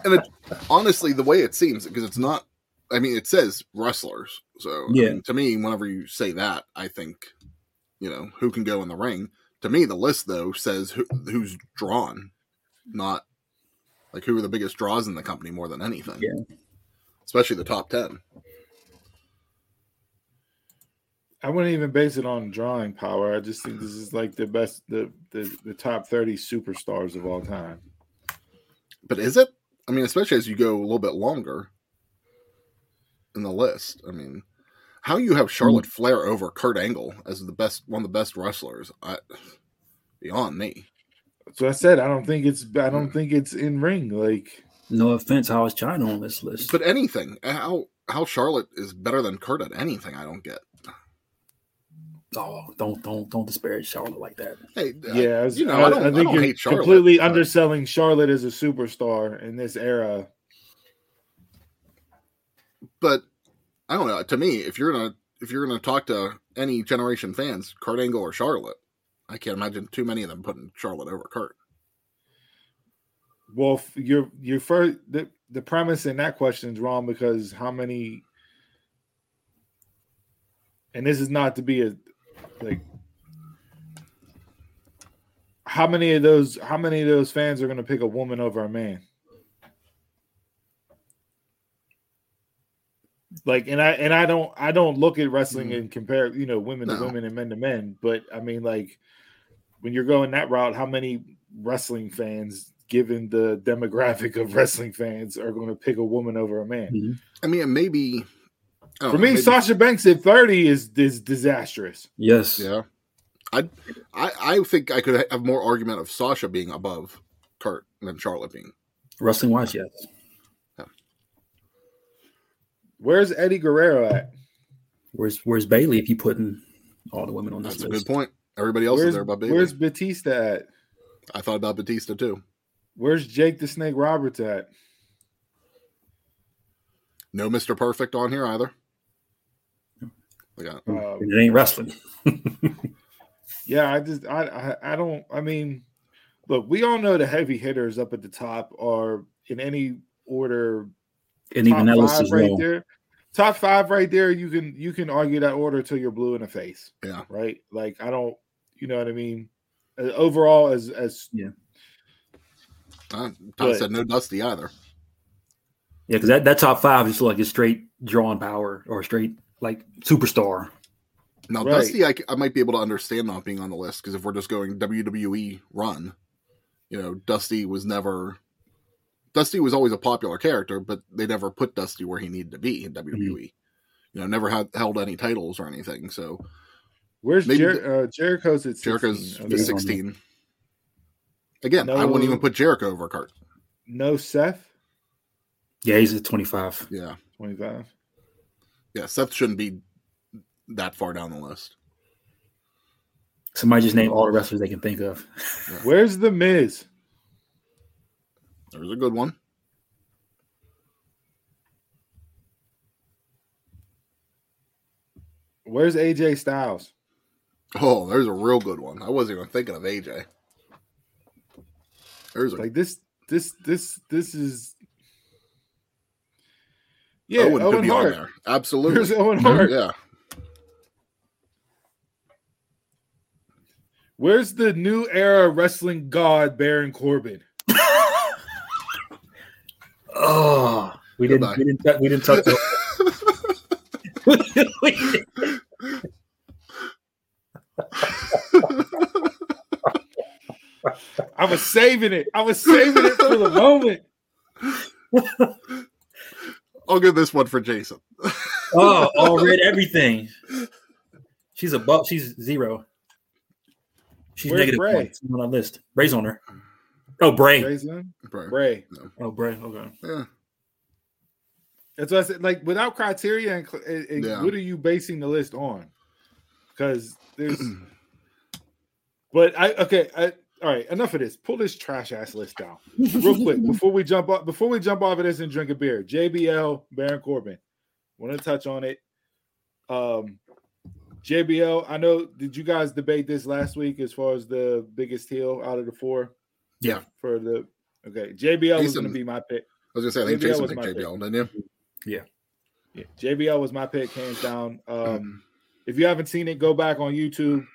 and it, honestly, the way it seems, because it's not, I mean, it says wrestlers. So I mean, to me, whenever you say that, I think, you know, who can go in the ring. To me, the list, though, says who, who's drawn, not like who are the biggest draws in the company more than anything. Yeah. Especially the top 10. I wouldn't even base it on drawing power. I just think this is like the best, the the, the top thirty superstars of all time. But is it? I mean, especially as you go a little bit longer in the list. I mean, how you have Charlotte hmm. Flair over Kurt Angle as the best, one of the best wrestlers? I, beyond me. So I said I don't think it's I don't hmm. think it's in ring. Like No offense, how is Chyna on this list? But anything, how how Charlotte is better than Kurt at anything, I don't get. oh, don't don't don't disparage Charlotte like that. Hey, yeah, I, you know, I, I, don't, I I think don't you're hate Charlotte. completely but- underselling Charlotte as a superstar in this era. But I don't know. To me, if you're gonna if you're gonna talk to any generation fans, Kurt Angle or Charlotte, I can't imagine too many of them putting Charlotte over Kurt. Well, your your first the, the premise in that question is wrong because how many and this is not to be a like how many of those how many of those fans are going to pick a woman over a man? Like and I and I don't I don't look at wrestling Mhm. and compare you know women to women and men to men, but I mean like when you're going that route, how many wrestling fans, given the demographic of wrestling fans, are going to pick a woman over a man? I mean, it may. I don't For know, me, maybe- Sasha Banks at 30 is is disastrous. Yes. Yeah, I, I, I think I could have more argument of Sasha being above Kurt than Charlotte being. Wrestling wise, yes. Where's Eddie Guerrero at? Where's Where's Bayley if you putting all the women on this That's a good point. Everybody else is there but Bayley. where's Batista at? I thought about Batista too. Where's Jake the Snake Roberts at? No Mister Perfect on here either. We got Um, it ain't wrestling. (laughs) yeah, I just I, I I don't I mean, look, we all know the heavy hitters up at the top are in any order And even that top list five is right wrong. there. Top five right there. You can you can argue that order till you're blue in the face. Yeah. Right. Like I don't. You know what I mean. Uh, overall, as as Yeah. Tom But- said no Dusty either. Yeah, because that, that top five just like a straight drawn power or straight like superstar. Now, Right. Dusty, I might be able to understand not being on the list because if we're just going WWE run, you know, Dusty was never. Dusty was always a popular character, but they never put Dusty where he needed to be in WWE. You know, never had held any titles or anything. So Where's Maybe Jer- uh, Jericho's at 16. Jericho's Okay. 16. Again, I wouldn't even put Jericho over Kurt. No Seth, Yeah, he's at 25. Yeah. 25. Yeah. Seth shouldn't be that far down the list. Somebody just name all the wrestlers they can think of. (laughs) Where's the Miz? There's a good one. Where's AJ Styles? Oh, there's a real good one. I wasn't even thinking of AJ. There's a Like this, this, this, this is. Yeah, Owen, Owen, could be Hart. on there. Absolutely. Where's Owen mm-hmm, Hart? Yeah. Where's the new era wrestling god Baron Corbin? Oh, we didn't, we didn't, tou- we didn't touch. (laughs) I was saving it. I was saving it for the moment. I'll give this one for Jason. (laughs) oh, all read everything. She's a bu- She's zero. She's Where's negative Bray? one. She's on our list. Bray's on her. Oh, Bray. Grayson? Right. Bray. Oh, Bray. Okay. Yeah. That's what I said. Like without criteria, and, and- and Yeah. what are you basing the list on? Because there's. (clears throat) but I okay. I, all right. Enough of this. Pull this trash ass list down real quick (laughs) before we jump off. Before we jump off of this and drink a beer. JBL Baron Corbin. Want to touch on it? Um, JBL. I know. Did you guys debate this last week as far as the biggest heel out of the four? Yeah. For the okay, JBL was going to be my pick. I was gonna say I think JBL Jason was picked my JBL, didn't you? Yeah, JBL was my pick, hands down. Um, Mm. if you haven't seen it, go back on YouTube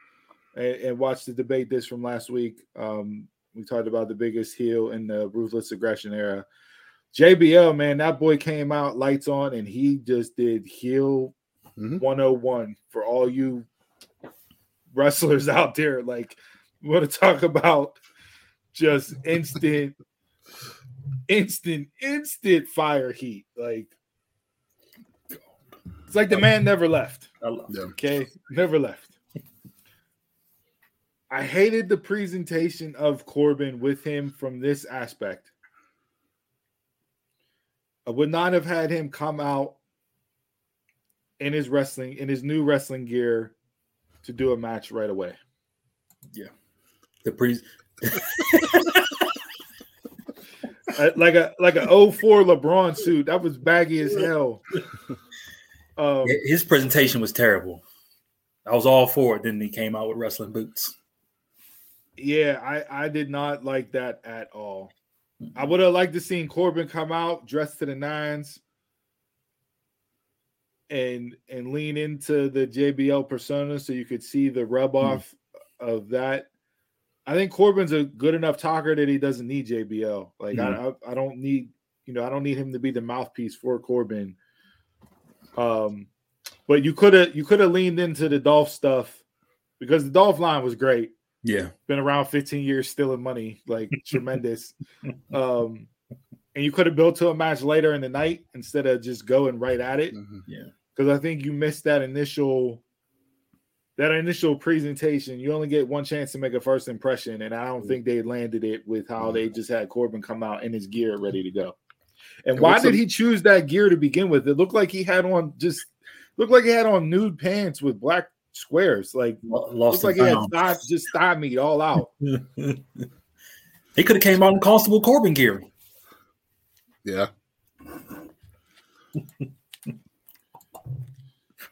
and, and watch the debate this from last week. Um, we talked about the biggest heel in the ruthless aggression era. JBL, man, that boy came out lights on and he just did heel Mhm. 101 for all you wrestlers (laughs) out there. Like, we want to talk about just instant, instant, instant fire heat. Like, it's like the man never left. I love Yeah. Okay, never left. I hated the presentation of Corbin with him from this aspect. I would not have had him come out in his wrestling, in his new wrestling gear to do a match right away. Yeah. The pre. Like a like a 04 LeBron suit. That was baggy as hell. Um, His presentation was terrible. I was all for it. Then he came out with wrestling boots. Yeah, I I did not like that at all. I would have liked to seen Corbin come out dressed to the nines and and lean into the JBL persona so you could see the rub off of that. I think Corbin's a good enough talker that he doesn't need JBL. Like I, I I don't need you know I don't need him to be the mouthpiece for Corbin. Um, but you could have you could have leaned into the Dolph stuff because the Dolph line was great Yeah. been around 15 years stealing money like (laughs) tremendous um and you could have built to a match later in the night instead of just going right at it Mhm. because i think you missed that initial that initial presentation you only get one chance to make a first impression and i don't mm. think they landed it with how they mm. just had corbin come out in his gear ready to go. And And why did the- he choose that gear to begin with? It looked like he had on just looked like he had on nude pants with black squares like Lo- Lost like he had thigh, just thigh meat all out. (laughs) He could have came out in Constable Corbin gear. Yeah.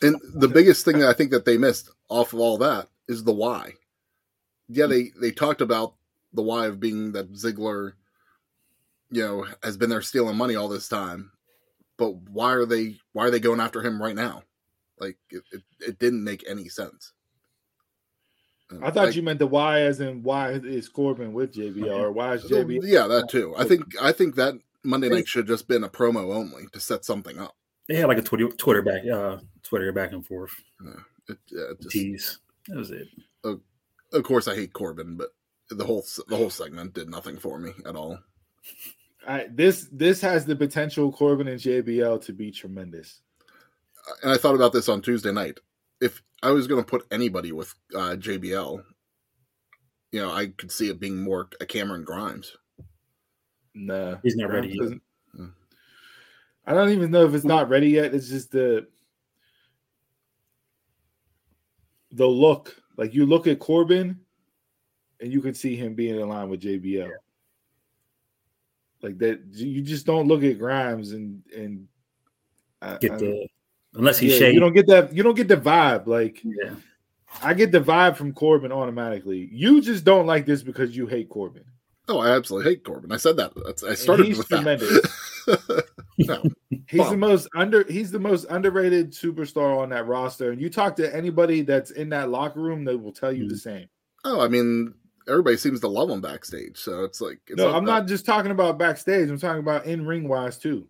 and the biggest thing that I think that they missed off of all that is the why. Yeah, they they talked about the why of being that Ziggler, you know, has been there stealing money all this time, but why are they why are they going after him right now? Like it, it, it didn't make any sense. I thought you meant the why as in why is Corbin with JBL or (laughs) why is JBL? Yeah, that too. I think I think that Monday night should have just been a promo only to set something up. They had like a Twitter Twitter back uh Twitter back and forth. Yeah, it, yeah, just, Tease. That was it. of course, I hate Corbin, but the whole the whole segment did nothing for me at all. I, this this has the potential Corbin and JBL to be tremendous. And I thought about this on Tuesday night. If I was going to put anybody with uh, JBL, you know, I could see it being more a Cameron Grimes. Nah, He's not ready yet. Mm. I don't even know if it's not ready yet. It's just the the look. Like you look at Corbin, and you can see him being in line with JBL. Like that, you just don't look at Grimes and and I- Get I- the unless he's yeah, shaved. you don't get that. You don't get the vibe. Like yeah. I get the vibe from Corbin automatically. You just don't like this because you hate Corbin. Oh, I absolutely hate Corbin. I said that. That's, I started he's with tremendous. that. (laughs) (laughs) no, He's Well- the most under. He's the most underrated superstar on that roster. And you talk to anybody that's in that locker room, they will tell you Mm-hmm. the same. oh, I mean, everybody seems to love him backstage, so it's like it's no, I'm that- not just talking about backstage. I'm talking about in ring wise too.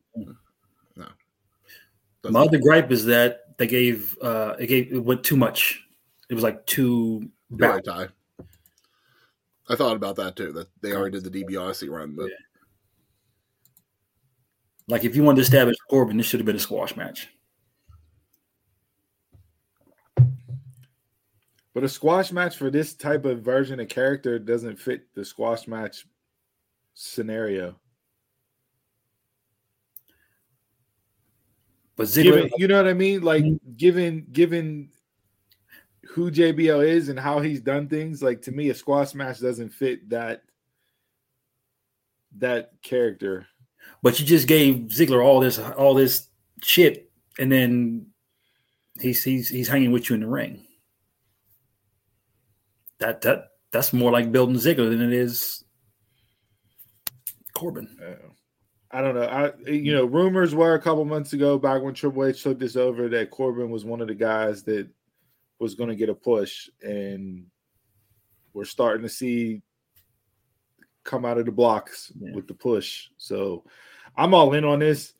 doesn't- My other gripe is that they gave uh it gave it went too much. It was like too You're back. right, Ty. I thought about that too. That they already did the DiBiase run, but Yeah. Like if you wanted to establish Corbin, this should have been a squash match. But a squash match for this type of version of character doesn't fit the squash match scenario. But Ziggler, Given, you know what I mean? Like Mm-hmm. given given who JBL is and how he's done things, like to me, a squash match doesn't fit that that character. But you just gave Ziggler all this all this shit, and then he's he's he's hanging with you in the ring. That that that's more like building Ziggler than it is Corbin. Uh, I don't know. I you know, rumors were a couple months ago, back when Triple H took this over, that Corbin was one of the guys that was going to get a push, and we're starting to see come out of the blocks Yeah. with the push. So I'm all in on this.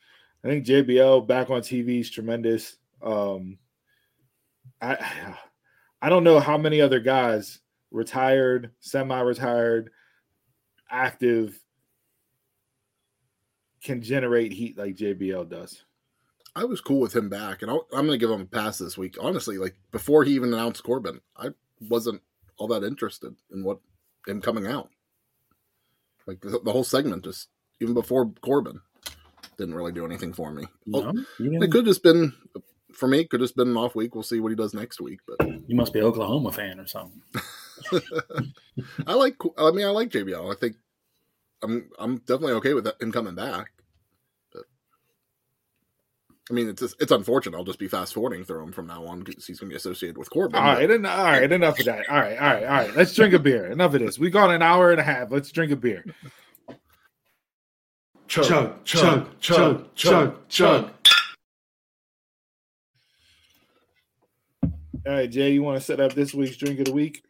I think JBL back on TV is tremendous. Um, I (sighs) I don't know how many other guys retired, semi-retired, active can generate heat like JBL does. I was cool with him back, and I'll, I'm going to give him a pass this week. Honestly, like before he even announced Corbin, I wasn't all that interested in what him coming out. Like the, the whole segment, just even before Corbin, didn't really do anything for me. No? You, It could just been for me. It could just been an off week. We'll see what he does next week. But you must be an Oklahoma fan or something. (laughs) I like. I mean, I like JBL. I think I'm. I'm definitely okay with him coming back. But I mean, it's it's unfortunate. I'll just be fast forwarding through him from now on because he's going to be associated with Corbin. All right, en- all right, enough of that. All right, all right, all right. Let's drink a beer. Enough of this. We gone an hour and a half. Let's drink a beer. chug, chug, chug, chug, chug. All right, Jay, you want to set up this week's drink of the week?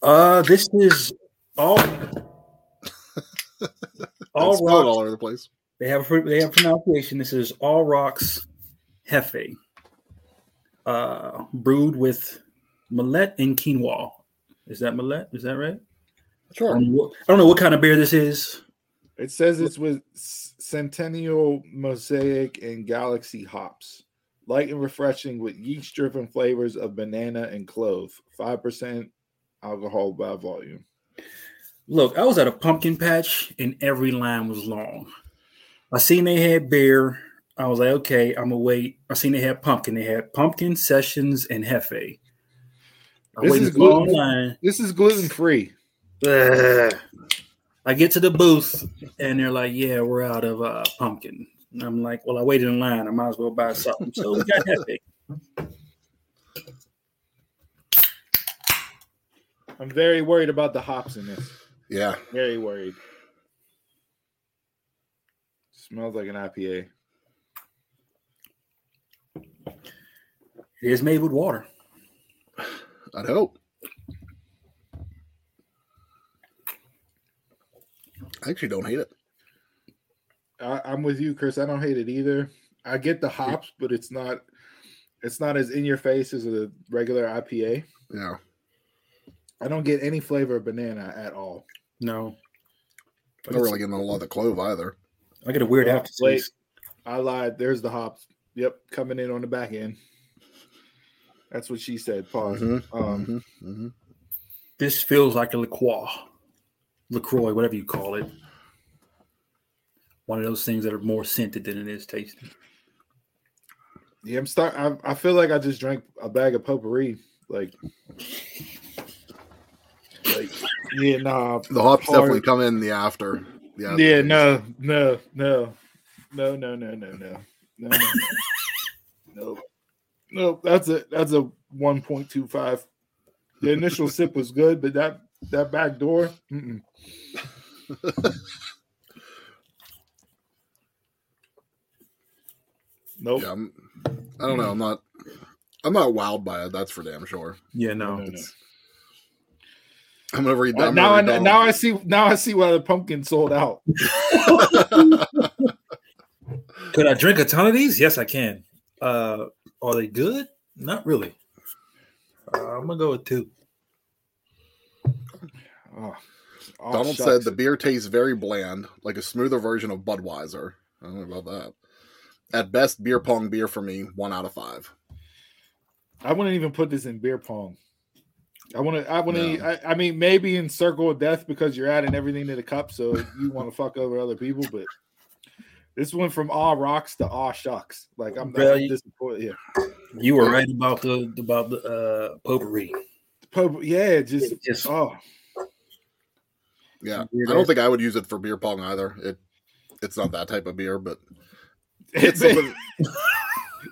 Uh, this is all all (laughs) It's spelled rocks. all over the place. They have a, they have pronunciation. This is all rocks hefe, uh, brewed with millet and quinoa. Is that millet? Is that right? I Sure. don't, know what, I don't know what kind of beer this is. It says it's with Centennial Mosaic and Galaxy hops. Light and refreshing with yeast driven flavors of banana and clove. 5% alcohol by volume. Look, I was at a pumpkin patch and every line was long. I seen they had beer. I was like, okay, I'm gonna wait. I seen they had pumpkin. They had pumpkin sessions and hefe. I This is a gluten- line. This is gluten free. I get to the booth and they're like, "Yeah, we're out of uh, pumpkin." And I'm like, "Well, I waited in line. I might as well buy something." So we got hefe. I'm very worried about the hops in this. Yeah. Very worried. Smells like an IPA. It is made with water. I'd hope. I actually don't hate it. I, am with you, Chris. I don't hate it either. I get the hops, but it's not it's not as in your face as a regular IPA. Yeah. I don't get any flavor of banana at all. No. I don't really get a lot of the clove either. I get a weird Well, aftertaste. I lied. There's the hops. Yep, coming in on the back end. That's what she said. Pause. Mhm, Um, mhm, mhm. This feels like a liqueur, Lacroix, whatever you call it. One of those things that are more scented than it is tasty. Yeah, I'm start. I, I feel like I just drank a bag of potpourri. Like, like yeah, nah. The hops hard. definitely come in the after. Yeah. Yeah, no, no, no, no, no, no, no, no, no, no, no, no. no. That's a that's a one point two five. The initial (laughs) sip was good, but that that back door. Mm-mm. (laughs) Nope. Yeah, I'm, I don't know. I'm not. I'm not wowed by it. That's for damn sure. Yeah, no. No, no, no. I'm gonna read. Uh, I'm now I gonna now I see now I see why the pumpkin sold out. (laughs) Could I drink a ton of these? Yes, I can. Uh, are they good? Not really. Uh, I'm gonna go with two. Oh, oh, Donald shucks. said the beer tastes very bland, like a smoother version of Budweiser. I don't know about that. At best, beer pong beer for me, one out of five. I wouldn't even put this in beer pong. I want to. I want to. No. I, I mean, maybe in circle of death because you're adding everything to the cup, so you want to (laughs) fuck over other people. But this went from all rocks to all shucks. Like I'm, Bro, I'm you- disappointed. Yeah, You were right about the about the uh, potpourri. Pub- yeah, just It just- oh, Yeah, I don't think I would use it for beer pong either. It, it's not that type of beer, but (laughs) it's something. (laughs)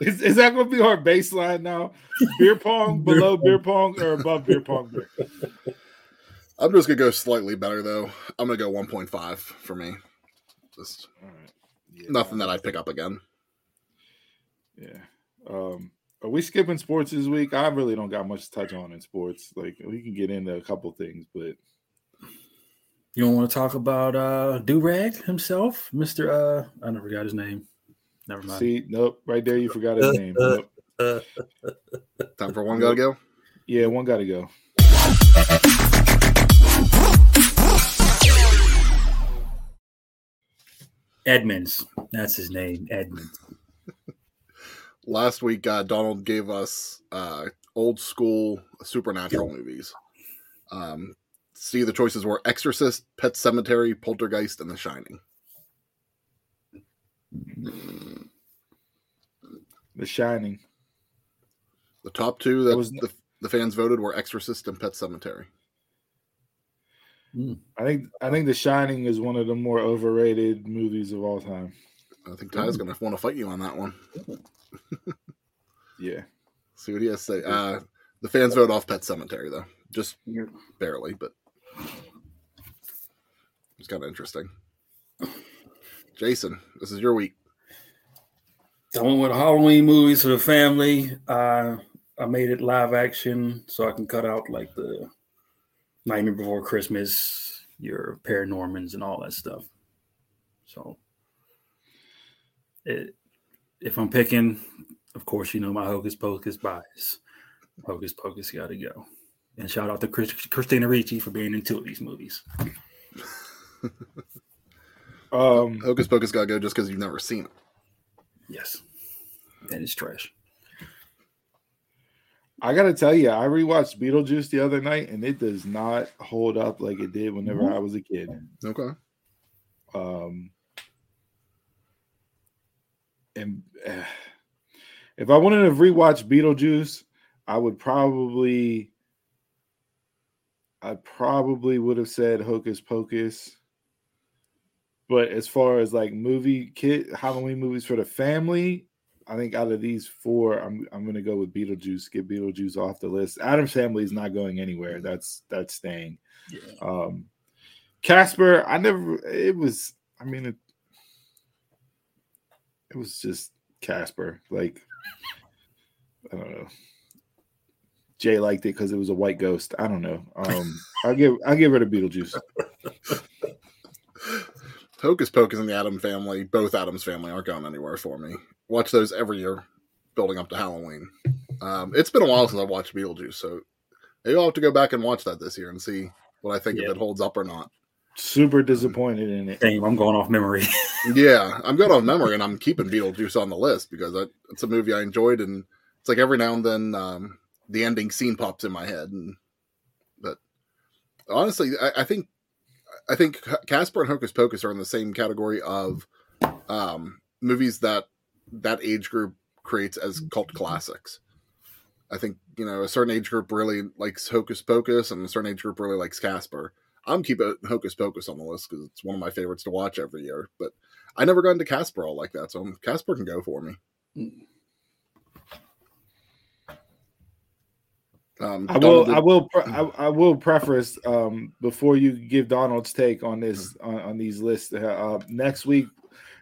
is, is that going to be our baseline now? Beer pong, (laughs) Beer below pong. beer pong, or above beer pong? Beer? I'm just gonna go slightly better though. I'm gonna go 1.5 for me. Just All right. Yeah, nothing that I pick up again. Yeah. Um, are we skipping sports this week? I really don't got much to touch on in sports. Like we can get into a couple things, but You don't want to talk about uh Durag himself, Mister. Uh, I never got his name. Never mind. see, nope, right there you (laughs) forgot his name. Nope. (laughs) Time for one gotta go. Yeah, one got to go. Edmonds, that's his name. Edmonds. (laughs) Last week, uh, Donald gave us uh, old school supernatural movies. Um, see, the choices were Exorcist, Pet Sematary, Poltergeist, and The Shining. The Shining. The top two that That was- the, the fans voted were Exorcist and Pet Sematary. I think I think The Shining is one of the more overrated movies of all time. I think Ty's going to want to fight you on that one. Yeah. See what he has to say. Uh, the fans vote off Pet Sematary, though. Just barely, but it's kind of interesting. Jason, this is your week. Going with Halloween movies for the family. Uh, I made it live action so I can cut out like the Nightmare Before Christmas, your Paranormans, and all that stuff. So, it, if I'm picking, of course, you know my Hocus Pocus bias. Hocus Pocus got to go. And shout out to Chris, Christina Ricci for being in two of these movies. (laughs) Um, Hocus Pocus got to go just because you've never seen it. Yes, and it's trash. I gotta tell you, I rewatched Beetlejuice the other night, and it does not hold up like it did whenever I was a kid. Okay. Um, and uh, if I wanted to rewatch Beetlejuice, I would probably, I probably would have said Hocus Pocus. But as far as like movie kid Halloween movies for the family, I think out of these four, I'm I'm gonna go with Beetlejuice. Get Beetlejuice off the list. Addams Family is not going anywhere. That's that's staying. Yeah. Um, Casper, I never. It was. I mean, it. It was just Casper. Like, I don't know. Jay liked it because it was a white ghost. I don't know. Um, I'll give. I'll give her to Beetlejuice. (laughs) Hocus Pocus and the Adam Family, both Addams Family, aren't going anywhere for me. Watch those every year, building up to Halloween. Um, it's been a while since I've watched Beetlejuice, so maybe I'll have to go back and watch that this year and see what I think Yeah. if it holds up or not. Super disappointed in it. Same. I'm going off memory. (laughs) Yeah, I'm good off memory, and I'm keeping Beetlejuice on the list because I, it's a movie I enjoyed, and it's like every now and then um, the ending scene pops in my head. And but honestly, I, I think I think Casper and Hocus Pocus are in the same category of um, movies that that age group creates as cult classics. I think you know a certain age group really likes Hocus Pocus, and a certain age group really likes Casper. I'm keeping Hocus Pocus on the list because it's one of my favorites to watch every year. But I never got into Casper all like that, so Casper can go for me. Um, I will. did- I will. Pre- I, I will preface um, before you give Donald's take on this Mm-hmm. on, on these lists. Uh, next week,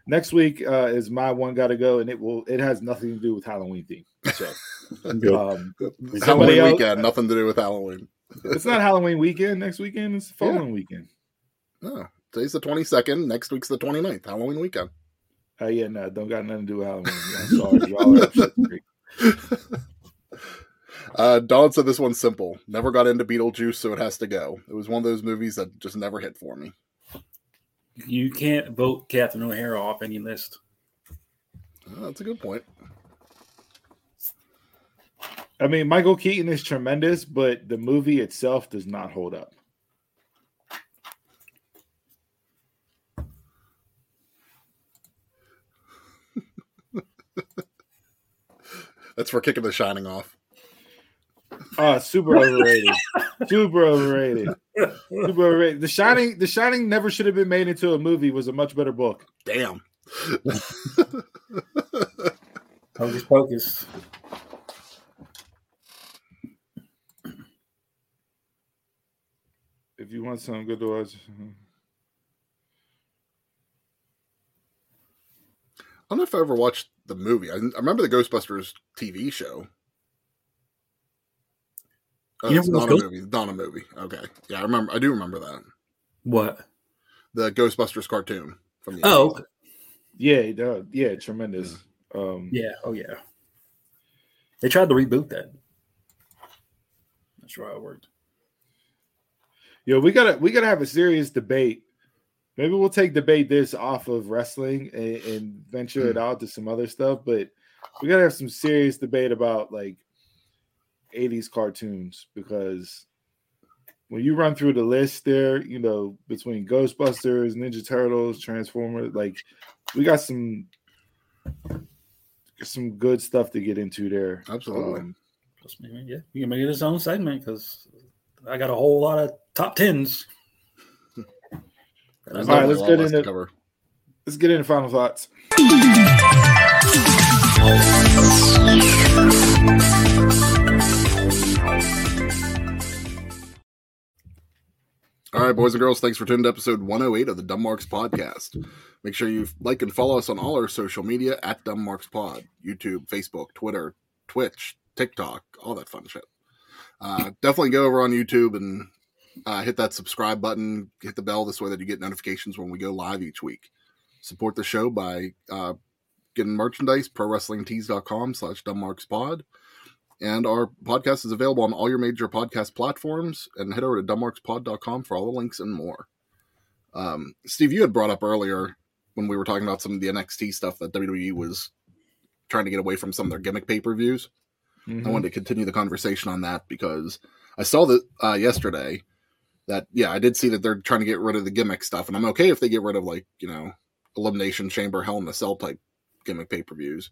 next week uh, is my one got to go, and it will. It has nothing to do with Halloween theme. So, (laughs) um, Halloween else- weekend, nothing to do with Halloween. it's not Halloween weekend. Next weekend is the Yeah. following weekend. Oh, today's the 22nd. Next week's the 29th. Halloween weekend. Oh yeah, no, don't got nothing to do with Halloween. I'm sorry, y'all. (laughs) uh, Donald said this one's simple. Never got into Beetlejuice, so it has to go. It was one of those movies that just never hit for me. you can't vote Catherine O'Hara off any list. Oh, that's a good point. I mean, Michael Keaton is tremendous, but the movie itself does not hold up. (laughs) That's for kicking the Shining off. Oh, super overrated. super overrated. Super overrated. The Shining, The Shining never should have been made into a movie. Was a much better book. Damn. Hocus Pocus. If you want something good to watch, I don't know if I ever watched the movie. I, I remember the Ghostbusters TV show. Oh, You it's not watched a movie. Not a movie. Okay. Yeah, I remember. I do remember that. What? The Ghostbusters cartoon from the Oh, 80s. yeah, no, yeah, tremendous. Um, yeah. Oh, yeah. They tried to reboot that. That's right. It worked. Yo, we gotta we gotta have a serious debate. Maybe we'll take debate this off of wrestling and, and venture it out to some other stuff, but we gotta have some serious debate about like 80s cartoons because when you run through the list there, you know, between Ghostbusters, Ninja Turtles, Transformers, like we got some some good stuff to get into there. Absolutely. Um, Trust me, man. Yeah, you can make it its own segment because I got a whole lot of top tens. (laughs) All right, let's get less to into- cover. let's get into final thoughts. (laughs) right, boys and girls, thanks for tuning to episode 108 of the Dumb Marks Podcast. Make sure you like and follow us on all our social media at Dumb Marks Pod YouTube, Facebook, Twitter, Twitch, TikTok, all that fun shit. Uh, definitely go over on YouTube and uh, hit that subscribe button, hit the bell this way that you get notifications when we go live each week. Support the show by uh, getting merchandise, prowrestlingtees.com slash dumbmarkspod. And our podcast is available on all your major podcast platforms. And head over to dumbmarkspod.com for all the links and more. Um, Steve, you had brought up earlier when we were talking about some of the NXT stuff that WWE was trying to get away from some of their gimmick pay per views. Mhm. I wanted to continue the conversation on that because I saw that uh, yesterday that, yeah, I did see that they're trying to get rid of the gimmick stuff. And I'm okay if they get rid of, like, you know, Elimination Chamber, Hell in the Cell type gimmick pay per views.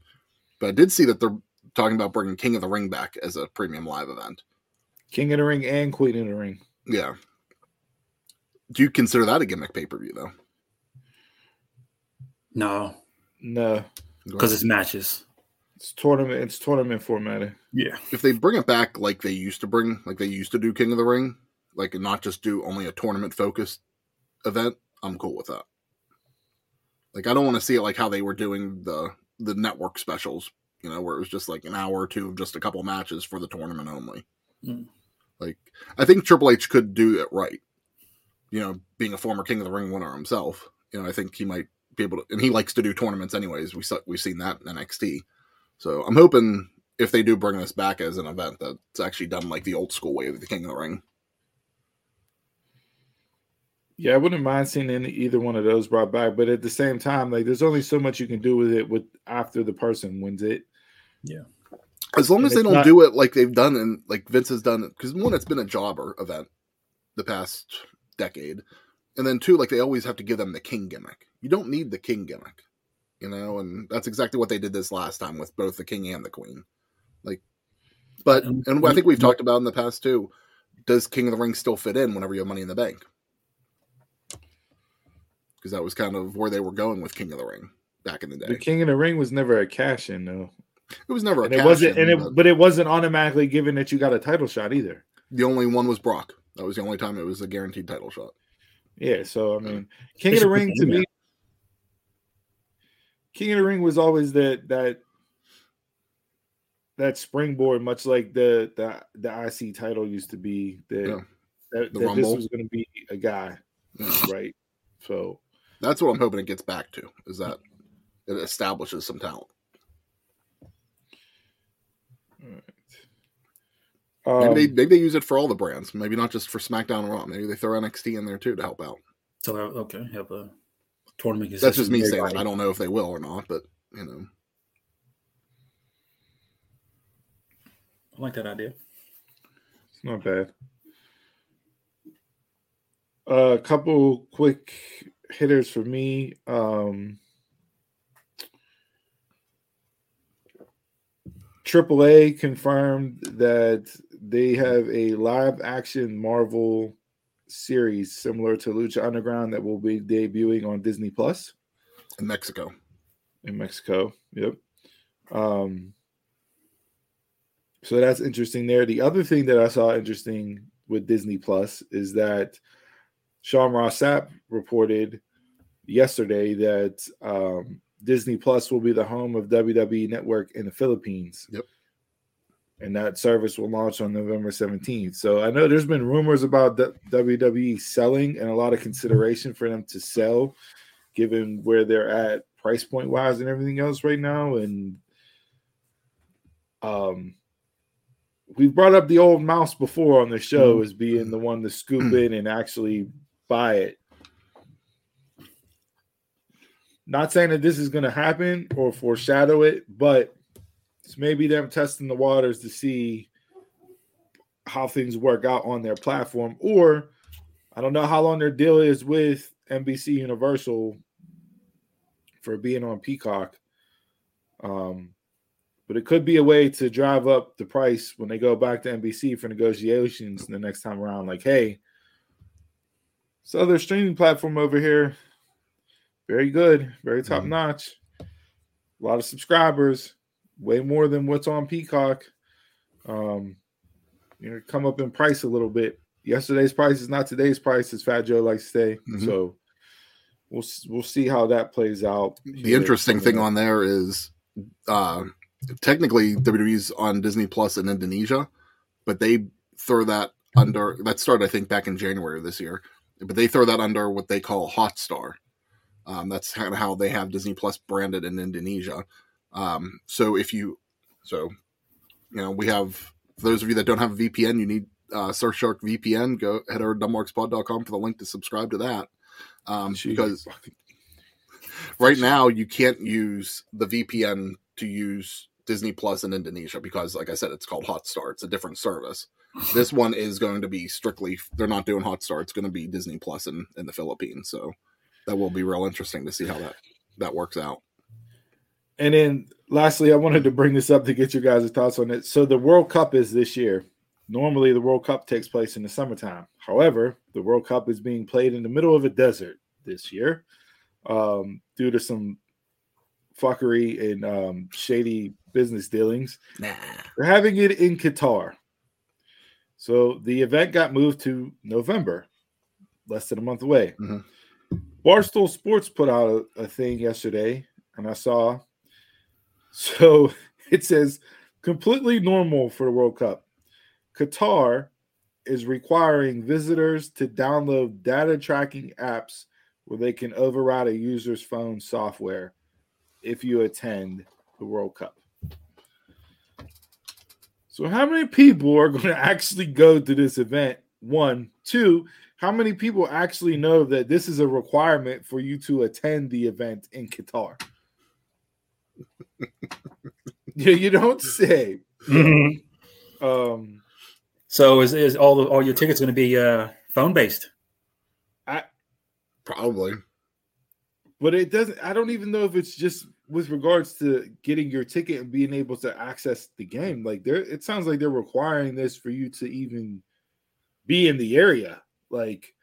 But I did see that they're talking about bringing King of the Ring back as a premium live event. King of the Ring and Queen of the Ring. Yeah. Do you consider that a gimmick pay per view though? No, No, because it's matches. it's tournament. It's tournament formatted. Yeah. if they bring it back like they used to bring, like they used to do King of the Ring, like and not just do only a tournament focused event, I'm cool with that. Like I don't want to see it like how they were doing the the network specials, you know, where it was just like an hour or two of just a couple matches for the tournament only. Mm. Like I think Triple H could do it right. You know, being a former King of the Ring winner himself, You know, I think he might be able to, and he likes to do tournaments anyways. We we've seen that in NXT. So I'm hoping if they do bring this back as an event, that it's actually done like the old school way of the King of the Ring. Yeah, I wouldn't mind seeing any, either one of those brought back, but at the same time, like there's only so much you can do with it with after the person wins it. Yeah. As long And as they don't not- do it like they've done and like Vince has done, because one, it's been a jobber event the past decade, and then two, like they always have to give them the king gimmick. You don't need the king gimmick, you know, and that's exactly what they did this last time with both the king and the queen. Like, but And- and I think we've talked about in the past too. Does King of the Ring still fit in whenever you have Money in the Bank? Because that was kind of where they were going with King of the Ring back in the day. The King of the Ring was never a cash in though, It was never a and it cash wasn't, in, and but- it but it wasn't automatically given that you got a title shot either. The only one was Brock. That was the only time it was a guaranteed title shot. Yeah, so I mean, King of the Ring to me. King of the Ring was always that that that springboard, much like the the the IC title used to be. That Yeah. that, The that this was going to be a guy, right? So That's what I'm hoping it gets back to. Is that it establishes some talent. um, Maybe they maybe they use it for all the brands. Maybe not just for SmackDown and Raw. Maybe they throw NXT in there too to help out. So uh, okay, have a tournament. That's just me saying that. I don't know if they will or not, but you know, I like that idea. It's not bad. A couple quick hitters for me. Um, AAA confirmed that they have a live action Marvel series similar to Lucha Underground that will be debuting on Disney Plus in Mexico. in Mexico. Yep. Um, so that's interesting there. The other thing that I saw interesting with Disney Plus is that Sean Ross Sapp reported yesterday that um, Disney Plus will be the home of WWE Network in the Philippines. Yep. And that service will launch on November 17th. So I know there's been rumors about WWE selling and a lot of consideration for them to sell, given where they're at price point wise and everything else right now. And um, we've brought up the old mouse before on the show as being the one to scoop in and actually buy it. Not saying that this is going to happen or foreshadow it, but it's maybe them testing the waters to see how things work out on their platform. Or I don't know how long their deal is with NBC Universal for being on Peacock. Um, but it could be a way to drive up the price when they go back to NBC for negotiations the next time around. Like, hey, this other streaming platform over here, very good, very top Mhm. notch, a lot of subscribers, way more than what's on Peacock. Um, you know, come up in price a little bit. Yesterday's price is not today's price, as Fat Joe likes to say. Mhm. So we'll we'll see how that plays out. The interesting thing on there is uh technically WWE's on Disney Plus in Indonesia, but they throw that under that started I think back in January of this year. But they throw that under what they call Hotstar. Um, that's kind of how they have Disney Plus branded in Indonesia. Um, so if you, so you know, we have for those of you that don't have a VPN, you need uh, Surfshark VPN. Go head over to dumbmarkspod.com for the link to subscribe to that. Um, because (laughs) right now you can't use the VPN to use Disney Plus in Indonesia because, like I said, it's called Hotstar. It's a different service. This one is going to be strictly. They're not doing Hotstar. It's going to be Disney Plus in in the Philippines. So that will be real interesting to see how that that works out. And then lastly, I wanted to bring this up to get your guys' thoughts on it. So the World Cup is this year. Normally, the World Cup takes place in the summertime. However, the World Cup is being played in the middle of a desert this year um, due to some fuckery and um, shady business dealings. Nah. They're having it in Qatar. So the event got moved to November, less than a month away. Mhm. Barstool Sports put out a, a thing yesterday, and I saw. So (laughs) it says completely normal for the World Cup. Qatar is requiring visitors to download data tracking apps where they can override a user's phone software if you attend the World Cup. So, how many people are going (laughs) to actually go to this event? One, two, how many people actually know that this is a requirement for you to attend the event in Qatar? (laughs) yeah, you don't (laughs) say. Um, So is, is all the, all your tickets going to be uh, phone based? I Probably. but it doesn't. I don't even know if it's just with regards to getting your ticket and being able to access the game. Like there, it sounds like they're requiring this for you to even be in the area. Like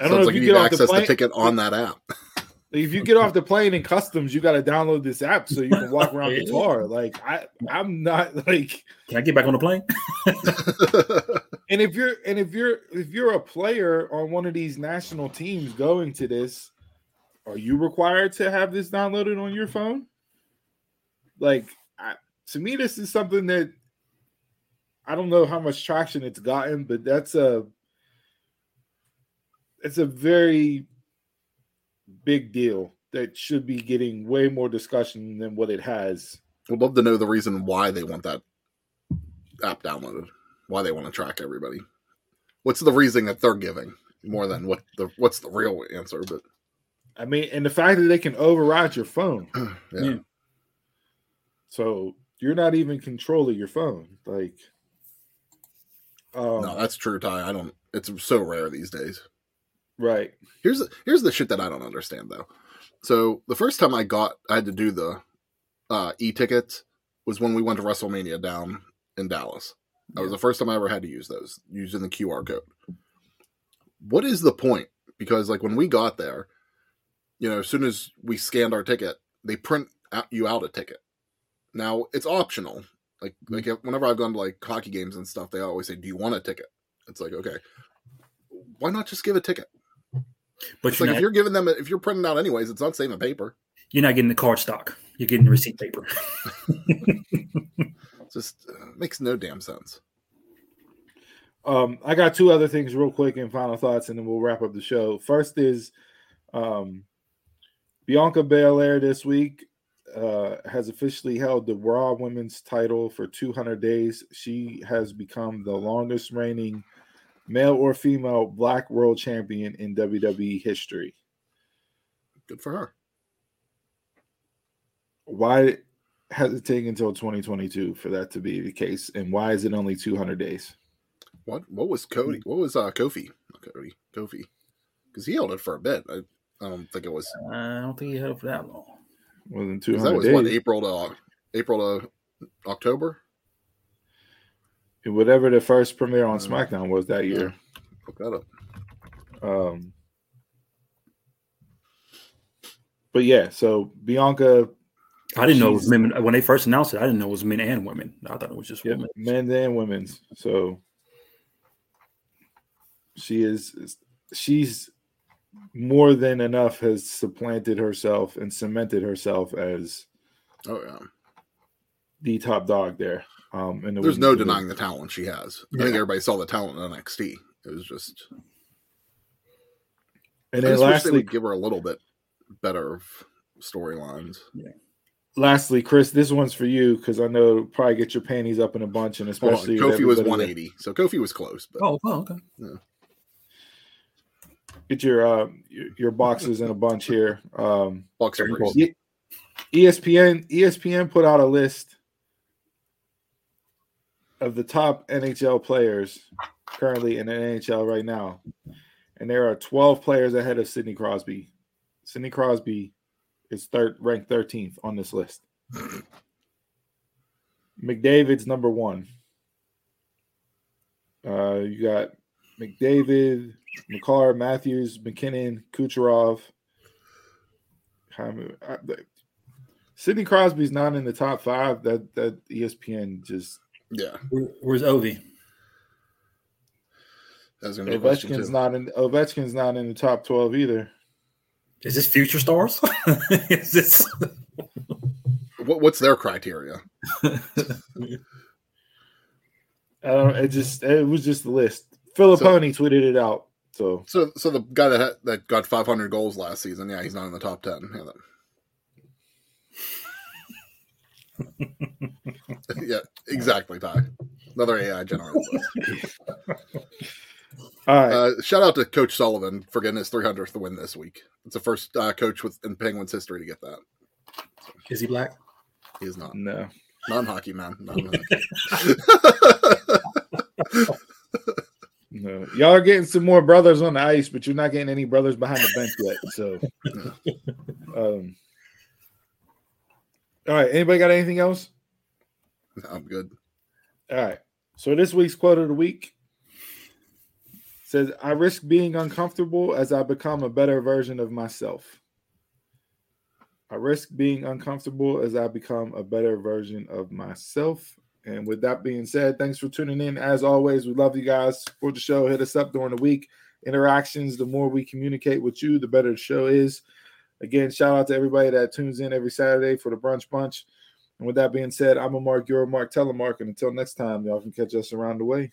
I don't Sounds know like if you you get to off the access the, ticket on that app. (laughs) if you get off the plane in customs, you got to download this app so you can walk around the (laughs) car. Like I, I'm not (laughs) like. Can I get back on the plane? And if you're and if you're if you're a player on one of these national teams going to this, are you required to have this downloaded on your phone? Like I, to me, this is something that I don't know how much traction it's gotten, but that's a it's a very big deal that should be getting way more discussion than what it has. I'd love to know the reason why they want that app downloaded. Why they want to track everybody. What's the reasoning that they're giving more than what the what's the real answer? But I mean, and the fact that they can override your phone. (clears throat) yeah. Yeah. So you're not even controlling your phone. Like, um, no, that's true, Ty. I don't. It's so rare these days. right. Here's the, here's the shit that I don't understand though. So the first time I got I had to do the uh, e tickets was when we went to WrestleMania down in Dallas. That was the first time I ever had to use those using the QR code. What is the point? Because like when we got there, you know, as soon as we scanned our ticket, they print out, you out a ticket. Now it's optional. Like like whenever I've gone to like hockey games and stuff, they always say, "Do you want a ticket?" It's like okay, why not just give a ticket? But It's like not, if you're giving them, if you're printing out anyways, it's not saving paper. you're not getting the card stock. You're getting the receipt paper. (laughs) (laughs) Just uh, makes no damn sense. Um, I got two other things real quick and final thoughts, and then we'll wrap up the show. First is um, Bianca Belair this week uh, has officially held the Raw Women's title for 200 days. She has become the longest reigning male or female Black World Champion in WWE history. Good for her. Why has it taken until 2022 for that to be the case, and why is it only 200 days? What what was Cody? What was uh Kofi? Not Cody, Kofi, because he held it for a bit. I, I don't think it was. I don't think he held it for that long. More than 'cause 200 That was days. what April to April to October. whatever the first premiere on Uh, SmackDown was that year. Look that up. Um, but yeah, so Bianca, I didn't know it was men. When they first announced it, I didn't know it was men and women. I thought it was just yeah, women. men and women's. So she is, she's more than enough has supplanted herself and cemented herself as Oh yeah. the top dog there. Um, and There's no denying the talent she has. I think everybody saw the talent in NXT. It was just. And I then just wish they lastly, would give her a little bit better of storylines. lastly, Chris, this one's for you because I know it'll probably get your panties up in a bunch, and especially Kofi was everybody that- 180, so Kofi was close. But Oh, oh, okay. Get your uh, your, boxes in a bunch here. Um, Bucks are Very pretty- cool. ESPN ESPN put out a list of the top NHL players currently in the NHL right now, and there are 12 players ahead of Sidney Crosby. Sidney Crosby is third ranked 13th on this list. (laughs) McDavid's number one. Uh, you got McDavid, Makar, Matthews, MacKinnon, Kucherov. Hyman- Sidney Crosby's not in the top five. That that ESPN just Yeah, where's Ovi? that's gonna be a Ovechkin's not in Ovechkin's not in the top twelve either. Is this future stars? (laughs) Is this? What, what's their criteria? (laughs) I don't. It just it was just the list. Filipponi tweeted it out. So So, so the guy that had, that got 500 goals last season, yeah, he's not in the top 10. Yeah, that- (laughs) yeah exactly, Ty. Another AI generated list. (laughs) all right. Uh, shout out to Coach Sullivan for getting his 300th win this week. It's the first uh, coach with in Penguins history to get that. Is he black? He is not no. non hockey man. Non-hockey. (laughs) No. Y'all are getting some more brothers on the ice, but you're not getting any brothers behind the bench yet. So (laughs) um all right. Anybody got anything else? I'm good. All right. So this week's quote of the week says, I risk being uncomfortable as I become a better version of myself. I risk being uncomfortable as I become a better version of myself. And with that being said, thanks for tuning in. As always, we love you guys. Support the show. Hit us up during the week. Interactions, the more we communicate with you, the better the show is. Again, shout out to everybody that tunes in every Saturday for the brunch bunch. And with that being said, I'm a Mark, you're a Mark, Telemark. And until next time, y'all can catch us around the way.